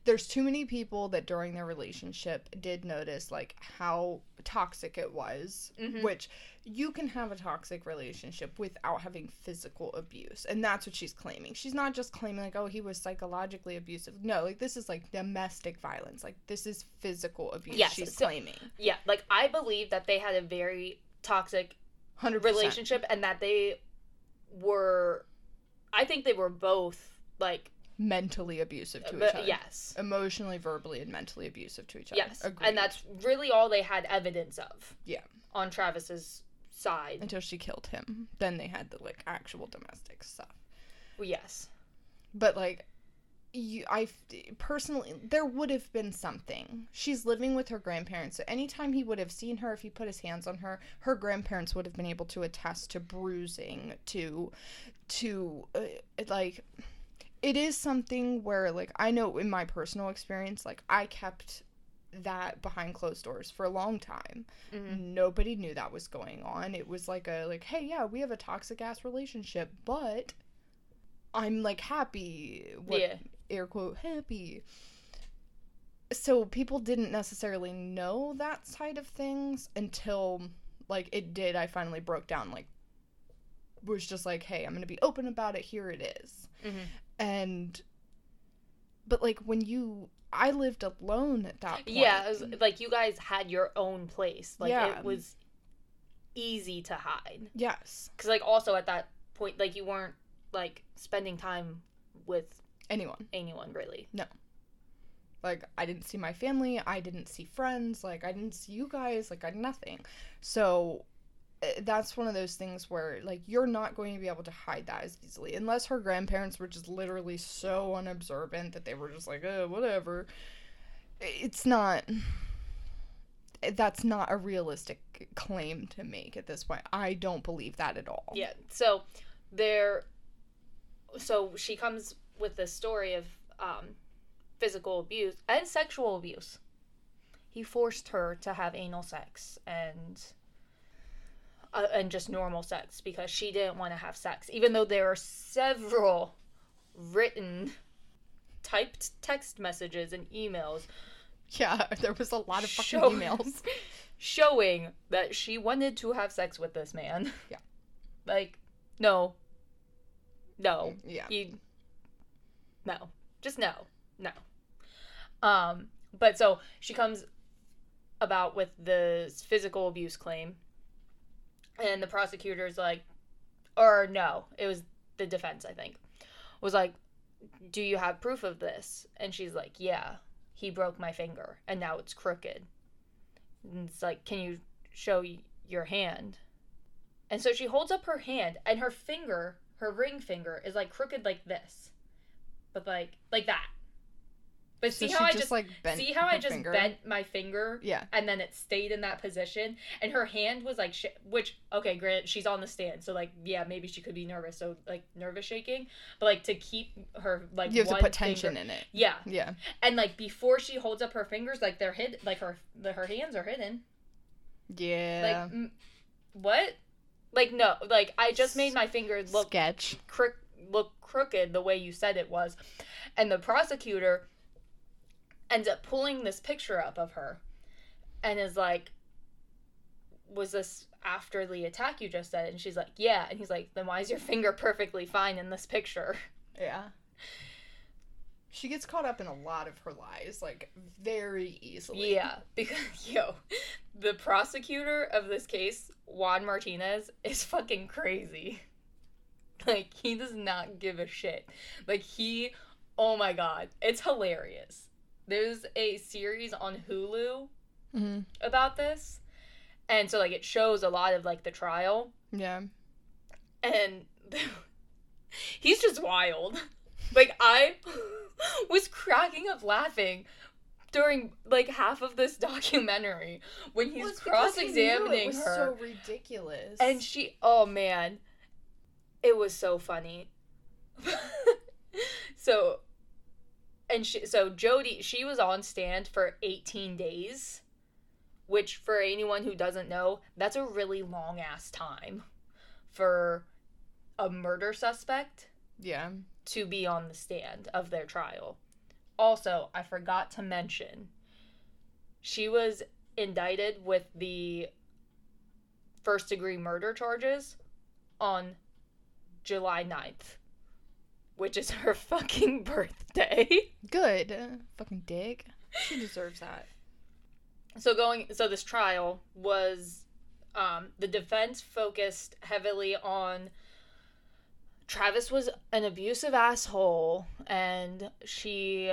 there's too many people that during their relationship did notice like how toxic it was Mhm. which you can have a toxic relationship without having physical abuse and that's what she's claiming she's not just claiming like oh he was psychologically abusive no like this is like domestic violence like this is physical abuse Yes, she's so- claiming yeah. Like I believe that they had a very toxic 100% relationship and that they were. I think they were both like, mentally abusive to each other yes, emotionally verbally and mentally abusive to each other yes, Agreed. and that's really all they had evidence of. Yeah. On Travis's side. until she killed him then they had the like actual domestic stuff Yes. but like you i personally there would have been something she's living with her grandparents so anytime he would have seen her if he put his hands on her her grandparents would have been able to attest to bruising to to uh, like it is something where like i know in my personal experience like i kept that behind closed doors for a long time Mhm. nobody knew that was going on it was like a like hey yeah we have a toxic ass relationship but i'm like happy what Yeah. air quote happy so people didn't necessarily know that side of things until like it did i finally broke down like was just like hey i'm gonna be open about it here it is Mhm. And but like when you i lived alone at that point Yeah, was, like you guys had your own place. Like Yeah. it was easy to hide. yes Cuz like also at that point like you weren't like spending time with anyone anyone really. No. Like I didn't see my family, I didn't see friends, like I didn't see you guys, like I nothing. So that's one of those things where like you're not going to be able to hide that as easily unless her grandparents were just literally so unobservant that they were just like, "Oh, whatever." It's not eh, that's not a realistic claim to make at this point. I don't believe that at all. Yeah. So there so she comes with this story of um physical abuse and sexual abuse. He forced her to have anal sex and uh, and just normal sex because she didn't want to have sex, even though there are several written, typed text messages and emails Yeah, there was a lot of fucking Show- emails. showing that she wanted to have sex with this man. Yeah. Like, no. No. Yeah. You No. Just no. No. Um, but so she comes about with the physical abuse claim. And the prosecutor's like or no, it was the defense, I think. Was like, "Do you have proof of this?" And she's like, "Yeah. He broke my finger and now it's crooked." And it's like, "Can you show your hand?" And so she holds up her hand and her finger, her ring finger is like crooked like this. But like like that. But So see how I just, just like bent see how I just finger? bent my finger Yeah. and then it stayed in that position and her hand was like sh- which okay granted she's on the stand so like yeah maybe she could be nervous so like nervous shaking but like to keep her like you have to put tension finger- in it. yeah Yeah. and like before she holds up her fingers like they're hid like her the, her hands are hidden Yeah. like mm, what like no like i just made my finger look sketch. crook look crooked the way you said it was and the prosecutor ends up pulling this picture up of her and is like was this after the attack you just said? And she's like yeah. And he's like then why is your finger perfectly fine in this picture? Yeah. She gets caught up in a lot of her lies, like very easily. yeah because yo the prosecutor of this case juan martinez is fucking crazy. Like he does not give a shit. Like he oh my god it's hilarious there's a series on hulu hmm about this and so like it shows a lot of like the trial. Yeah. and he's just wild. Like i was cracking up laughing during like half of this documentary when he's Well, it's because he knew cross-examining it was her. So ridiculous. and she oh man. It was so funny. So and she so jodi she was on stand for 18 days which for anyone who doesn't know that's a really long ass time for a murder suspect yeah. to be on the stand of their trial. Also, I forgot to mention, she was indicted with the first degree murder charges on July 9th, which is her fucking birthday. Good. Uh, fucking dick. She deserves that. so going so this trial was um the defense focused heavily on Travis was an abusive asshole and she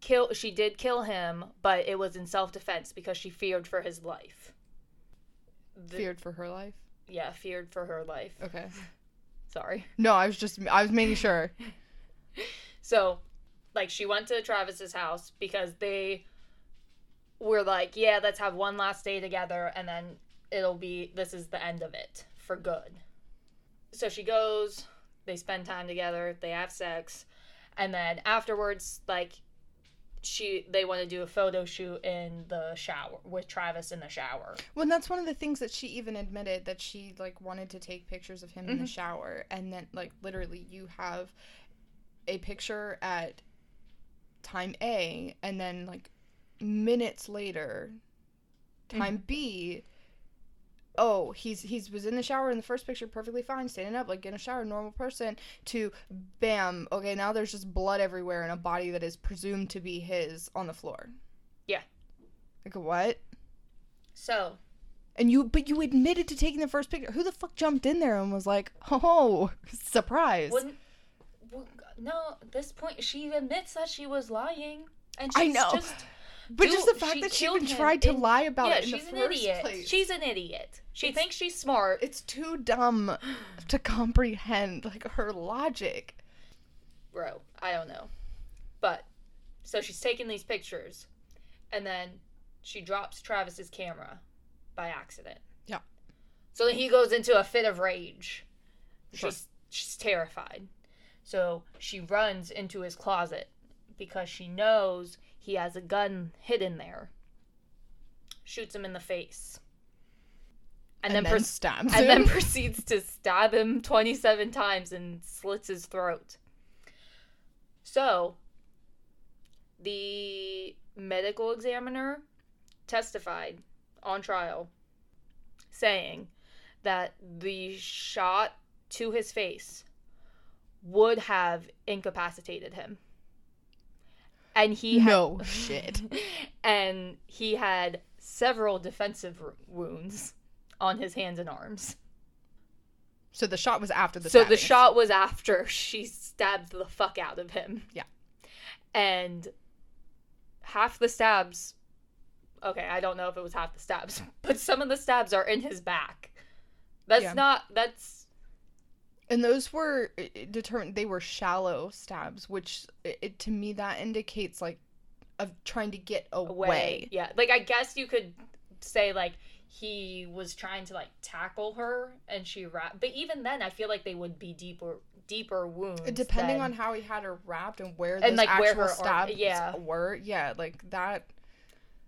kill she did kill him but it was in self-defense because she feared for his life The- Feared for her life. yeah feared for her life Okay. Sorry No, I was just I was making sure. So, like, she went to Travis's house because they were like, yeah, let's have one last day together and then it'll be, this is the end of it for good. So she goes, they spend time together, they have sex, and then afterwards, like, she they want to do a photo shoot in the shower with Travis in the shower. Well, that's one of the things that she even admitted that she like wanted to take pictures of him in the Mhm. shower, and then like literally you have a picture at time A, and then like minutes later, time B. Oh, he's he's was in the shower in the first picture, perfectly fine, standing up like in a shower, normal person. To, bam. Okay, now there's just blood everywhere and a body that is presumed to be his on the floor. Yeah. Like what? So, And you, but you admitted to taking the first picture. Who the fuck jumped in there and was like, "Oh, surprise"? Wouldn't, well, no, this point, she admits that she was lying. And I she's know. just. But do- just the fact she that she even tried to in- lie about yeah, it in she's the an first idiot. place. She's an idiot. She It's- thinks she's smart. it's too dumb to comprehend like her logic. Bro, I don't know. But, so she's taking these pictures, and then she drops Travis's camera by accident. Yeah. So then he goes into a fit of rage. Sure. She's she's terrified. So she runs into his closet because she knows he has a gun hidden there. Shoots him in the face. And, then, proce- stabs and him. then proceeds to stab him 27 times and slits his throat. So, the medical examiner testified on trial saying that the shot to his face would have incapacitated him. And he had- no shit. and he had several defensive wounds on his hands and arms. So the shot was after the. so the shot was after she stabbed the fuck out of him. Yeah. And half the stabs okay, I don't know if it was half the stabs, but some of the stabs are in his back. That's Yeah. not that's And those were determined. They were shallow stabs, which it, to me that indicates like of trying to get away. away. Yeah. Like I guess you could say like he was trying to like tackle her and she wrapped but even then I feel like they would be deeper deeper wounds. Depending than- on how he had her wrapped and where And, like, actual where her arm- stabs yeah. were, yeah, like that.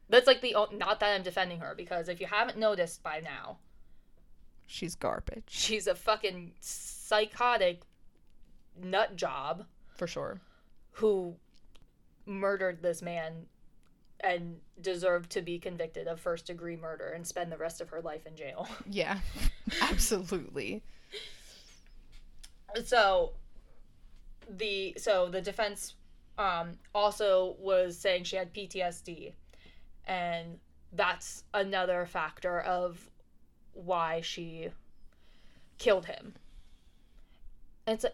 That's like the not that I'm defending her because if you haven't noticed by now, She's garbage she's a fucking psychotic nut job for sure. who murdered this man and deserved to be convicted of first degree murder and spend the rest of her life in jail. Yeah, absolutely. so the so the defense um also was saying she had PTSD and that's another factor of why she killed him. It's a,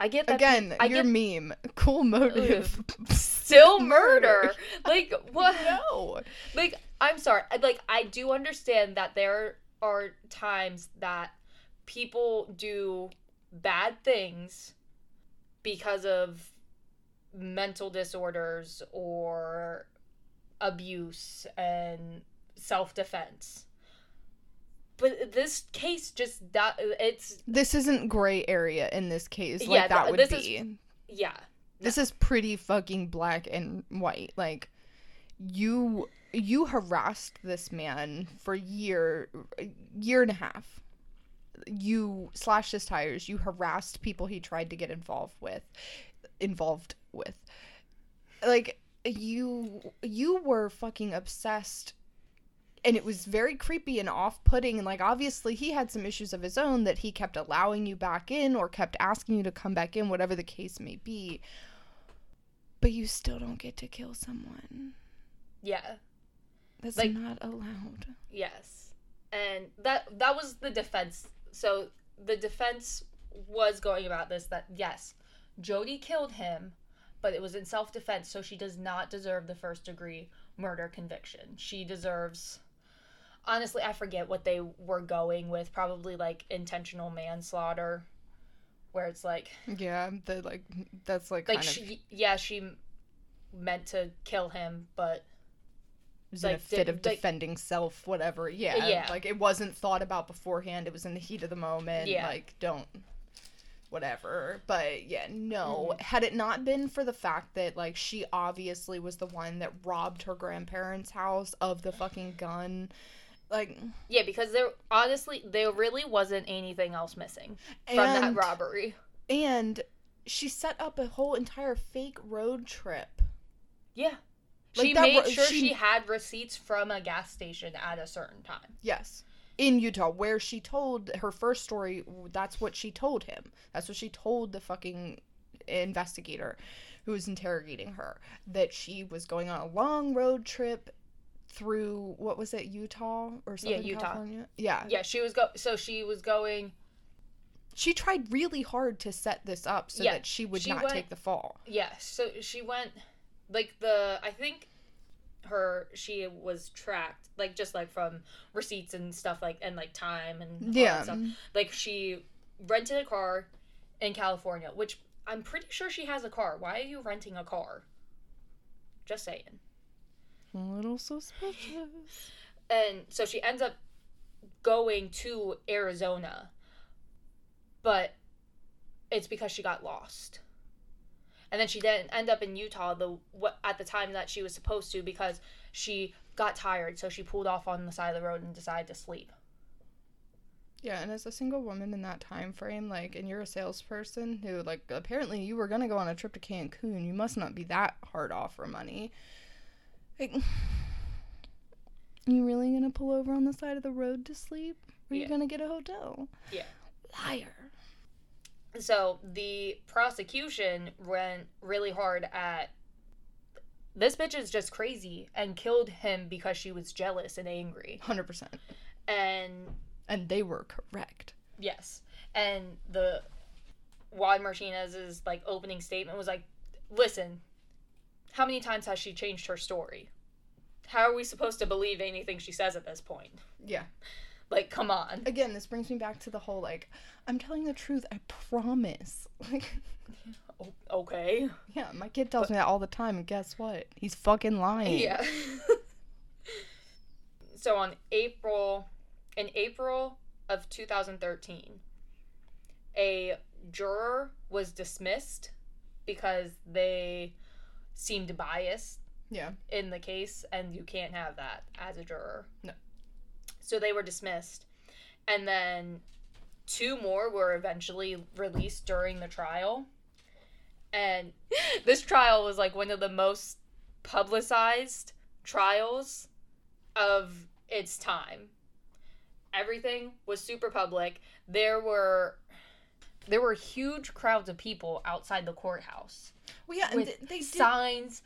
I get that Again, I your get- meme, cool motive, still murder. Like what? no. like i'm sorry like i do understand that there are times that people do bad things because of mental disorders or abuse and self-defense but this case just that it's This isn't gray area in this case. Like Yeah, that th- would this be. is- yeah This is pretty fucking black and white. Like you you harassed this man for year year and a half. You slashed his tires. You harassed people he tried to get involved with involved with. Like you you were fucking obsessed and it was very creepy and off-putting and like obviously he had some issues of his own that he kept allowing you back in or kept asking you to come back in whatever the case may be but you still don't get to kill someone yeah that's Like- not allowed Yes. And that that was the defense. So the defense was going about this that yes, Jodi killed him, but it was in self-defense, so she does not deserve the first degree murder conviction. She deserves Honestly, I forget what they were going with, probably like intentional manslaughter where it's like yeah the like that's like, like kind of she yeah, she meant to kill him, but was in a like, fit did- of like- defending self whatever yeah Yeah. like it wasn't thought about beforehand it was in the heat of the moment Yeah. like don't whatever but yeah no Mm-hmm. had it not been for the fact that like she obviously was the one that robbed her grandparents house of the fucking gun like yeah, because there honestly there really wasn't anything else missing from that and- robbery. and she set up a whole entire fake road trip Yeah. Like she that made ro- sure she- she... had receipts from a gas station at a certain time. Yes. In Utah, where she told her first story, that's what she told him. That's what she told the fucking investigator who was interrogating her. That she was going on a long road trip through, what was it, Utah or Southern Utah. California? Yeah. Yeah, she was go so she was going She tried really hard to set this up so Yeah, that she would she not went- take the fall. yeah, so she went like the I think her she was tracked like just like from receipts and stuff like and like time and Yeah. stuff. Mm-hmm. Like she rented a car in California, which I'm pretty sure she has a car. Why are you renting a car? Just saying. A little suspicious. and so she ends up going to Arizona, but it's because she got lost. and then she didn't end up in Utah the what at the time that she was supposed to because she got tired, so she pulled off on the side of the road and decided to sleep. Yeah, and as a single woman in that time frame, like, and you're a salesperson who, like, apparently you were gonna go on a trip to Cancun, you must not be that hard off for money. Like, you really gonna pull over on the side of the road to sleep? Or Yeah. you gonna get a hotel? Yeah. Liar. So the prosecution went really hard at this bitch is just crazy and killed him because she was jealous and angry. 100%. And And they were correct. yes, and the Juan Martinez's like opening statement was like, "Listen, how many times has she changed her story? How are we supposed to believe anything she says at this point? Yeah. Like, come on." Again, this brings me back to the whole, like, I'm telling the truth, I promise. Like, okay. yeah, my kid tells me that all the time, and guess what? He's fucking lying. Yeah. so on April in April of 2013, a juror was dismissed because they seemed biased Yeah. in the case and you can't have that as a juror. No. So they were dismissed. And then two more were eventually released during the trial. And this trial was like one of the most publicized trials of its time. Everything was super public. There were there were huge crowds of people outside the courthouse Well, yeah, and with th- they did. signs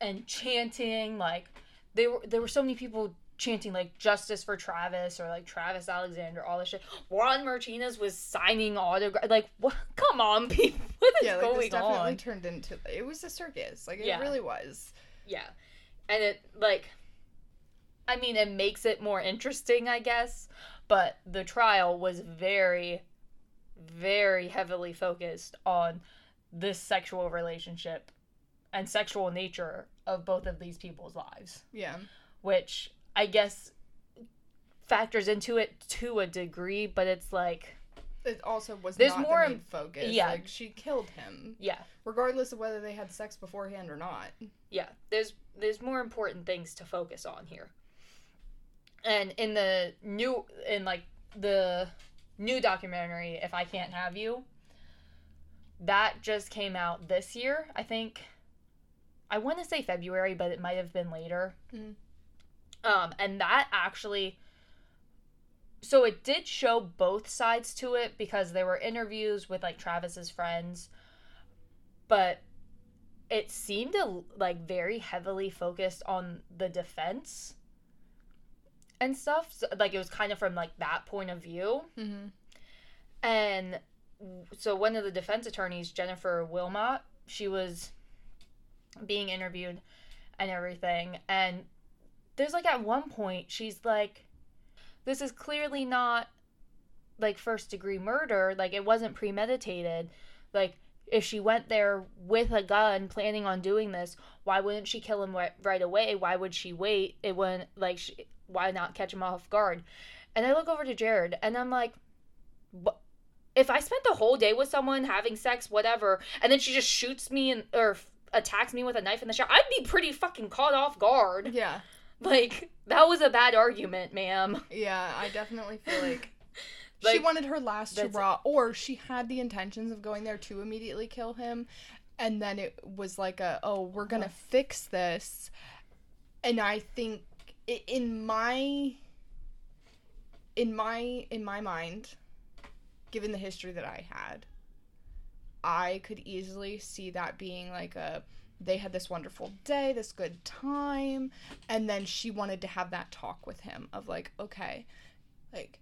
and chanting like there were there were so many people chanting like justice for Travis or like Travis Alexander all this shit. Juan Martinez was signing autograph like what come on people what is yeah, like this going definitely on? turned into it was a circus. Like it Yeah. really was. Yeah. And it like I mean it makes it more interesting I guess, but the trial was very very heavily focused on this sexual relationship and sexual nature of both of these people's lives, Yeah. which I guess factors into it to a degree, but it's like It also was There's not more- the main focus. yeah. Like she killed him, yeah, regardless of whether they had sex beforehand or not. yeah there's there's more important things to focus on here and in the new in like the new documentary if i can't have you. That just came out this year i think. I want to say february but it might have been later. Mhm. um and that actually so it did show both sides to it because there were interviews with like travis's friends but it seemed to like very heavily focused on the defense and stuff so, like it was kind of from like that point of view. Mm-hmm. and so one of the defense attorneys jennifer willmott she was being interviewed and everything and there's like at one point she's like this is clearly not like first degree murder like it wasn't premeditated. Like if she went there with a gun planning on doing this why wouldn't she kill him right, right away? Why would she wait? It wouldn't like she, why not catch him off guard? And i look over to jared and i'm like what if i spent the whole day with someone having sex whatever and then she just shoots me and or f- attacks me with a knife in the shower i'd be pretty fucking caught off guard. Yeah. like that was a bad argument ma'am. Yeah, I definitely feel like, she wanted her last hurrah, or she had the intentions of going there to immediately kill him, and then it was like a, oh, we're gonna uh-huh. fix this, and I think in my, in my in my mind, given the history that I had, I could easily see that being like a they had this wonderful day, this good time, and then she wanted to have that talk with him of like, okay, like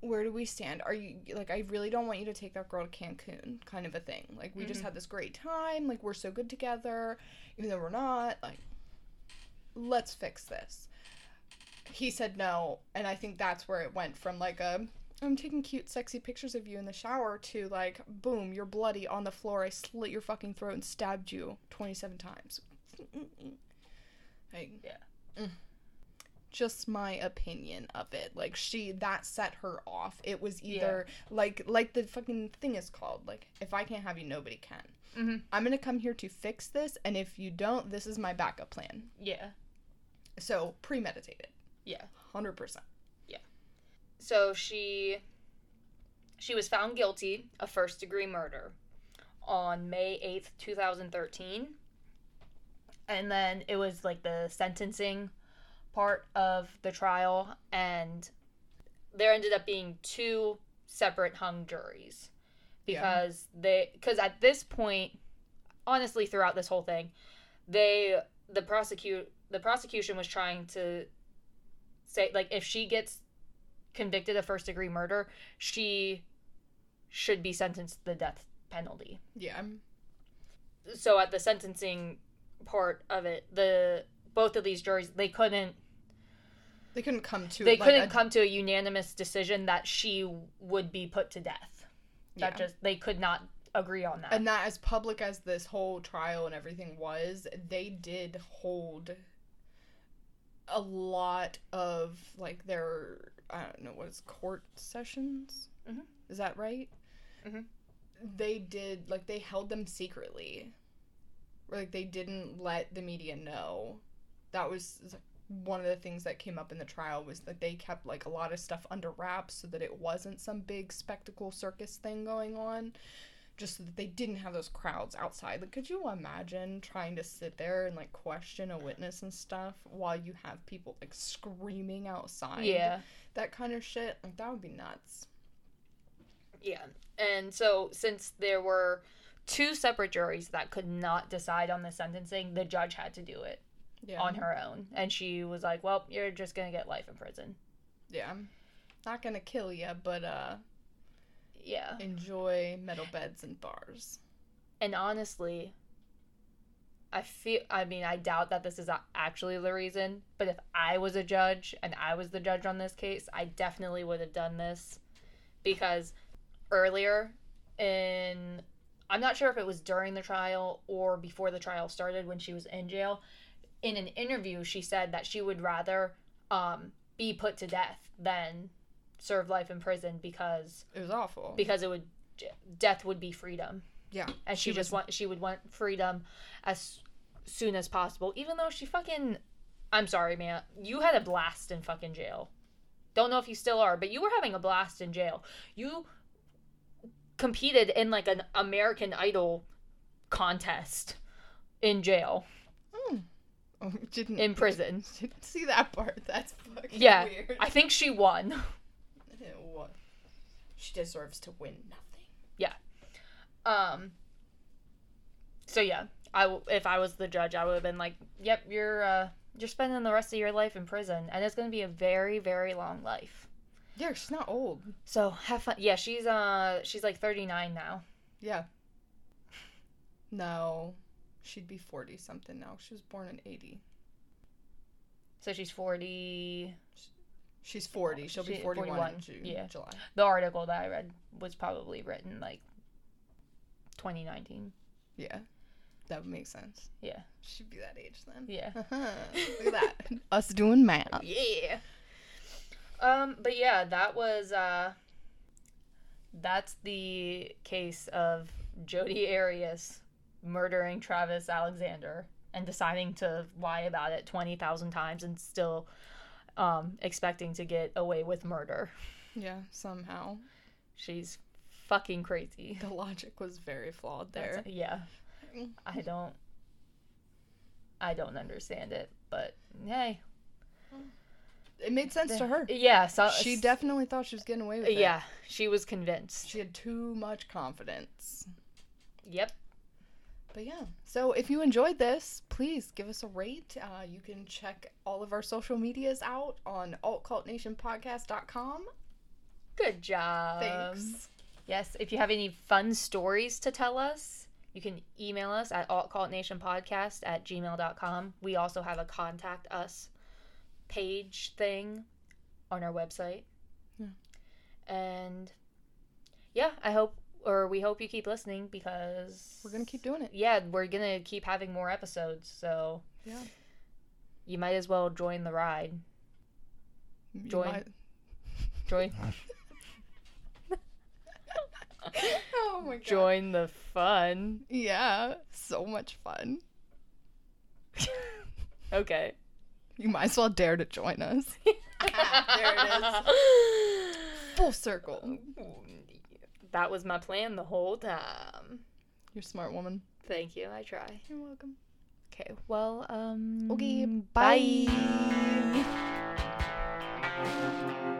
where do we stand? Are you like I really don't want you to take that girl to Cancun kind of a thing. Like we just Mhm. had this great time, like we're so good together, even though we're not, like let's fix this. He said no, and I think that's where it went from like a I'm taking cute, sexy pictures of you in the shower to like, boom, you're bloody on the floor. I slit your fucking throat and stabbed you 27 times. Like, Yeah. mm. just my opinion of it. Like she that set her off. It was either like like the fucking thing is called like if I can't have you, nobody can. Mhm. I'm gonna come here to fix this, and if you don't, this is my backup plan. Yeah. So premeditated, Yeah. hundred percent. Yeah. So she she was found guilty of first degree murder on May 8th, 2013. And then it was like the sentencing part of the trial and there ended up being two separate hung juries Yeah. because they because at this point honestly throughout this whole thing they the prosecute the prosecution was trying to say like if she gets convicted of first degree murder she should be sentenced to the death penalty. Yeah, so at the sentencing part of it the both of these juries they couldn't they couldn't come to they like, couldn't a- come to a unanimous decision that she would be put to death. That Yeah. just they could not agree on that. And that, as public as this whole trial and everything was, they did hold a lot of like their I don't know what it's court sessions. Mhm. Is that right? Mhm. They did like they held them secretly. Like they didn't let the media know. That was one of the things that came up in the trial was that they kept like a lot of stuff under wraps so that it wasn't some big spectacle circus thing going on just so that they didn't have those crowds outside. Like, could you imagine trying to sit there and like question a witness and stuff while you have people like screaming outside? yeah that kind of shit. Like, that would be nuts. Yeah. And so, since there were two separate juries that could not decide on the sentencing, the judge had to do it Yeah. on her own. And she was like, well, you're just going to get life in prison. Yeah. Not gonna kill you, but uh, Yeah. enjoy metal beds and bars. And honestly, I feel, I mean, I doubt that this is actually the reason, but if I was a judge and I was the judge on this case, I definitely would have done this because earlier in, I'm not sure if it was during the trial or before the trial started when she was in jail. In an interview, she said that she would rather um, be put to death than serve life in prison because It was awful. because it would death would be freedom yeah. and she, She just want she would want freedom as soon as possible even though she fucking i'm sorry man you had a blast in fucking jail don't know if you still are but you were having a blast in jail you competed in like an american idol contest in jail mm. Oh, didn't in prison didn't see that part. That's fucking yeah weird. i think she won? She deserves to win nothing. Yeah. Um. So yeah, I w- if I was the judge, I would have been like, "Yep, you're uh, you're spending the rest of your life in prison, and it's going to be a very, very long life. Yeah, she's not old. So have fun." Yeah, she's uh, she's like thirty nine now. Yeah. No, she'd be forty something now. She was born in eighty. So she's forty. She's forty. She'll be She- forty-one 41, in June, yeah. July. The article that I read was probably written like twenty nineteen. Yeah, that would make sense. Yeah. She'd be that age then. Yeah. Look at that. Us doing math. Yeah. Um, but yeah, that was uh that's the case of Jodi Arias murdering Travis Alexander and deciding to lie about it 20,000 times and still um expecting to get away with murder. Yeah, somehow She's fucking crazy. the logic was very flawed That's- there. yeah. I don't I don't understand it, but hey. It made sense to her. Yeah, so She definitely thought she was getting away with it. Yeah, she was convinced. She had too much confidence. Yep. But yeah, so if you enjoyed this, please give us a rate. Uh, you can check all of our social medias out on altcultnationpodcast.com. Good job. Thanks. Yes, if you have any fun stories to tell us, you can email us at altcultnationpodcast at gmail.com. We also have a contact us page thing on our website. Yeah. And yeah, I hope or we hope you keep listening because We're going to keep doing it. Yeah, we're going to keep having more episodes, so Yeah. you might as well join the ride. Join. might- Join oh my god. join the fun. Yeah, so much fun. Okay. You might as well dare to join us. there it is. Full circle. That was my plan the whole time. You're a smart woman. Thank you. I try. You're welcome. Okay. Well, um Okay, bye. bye.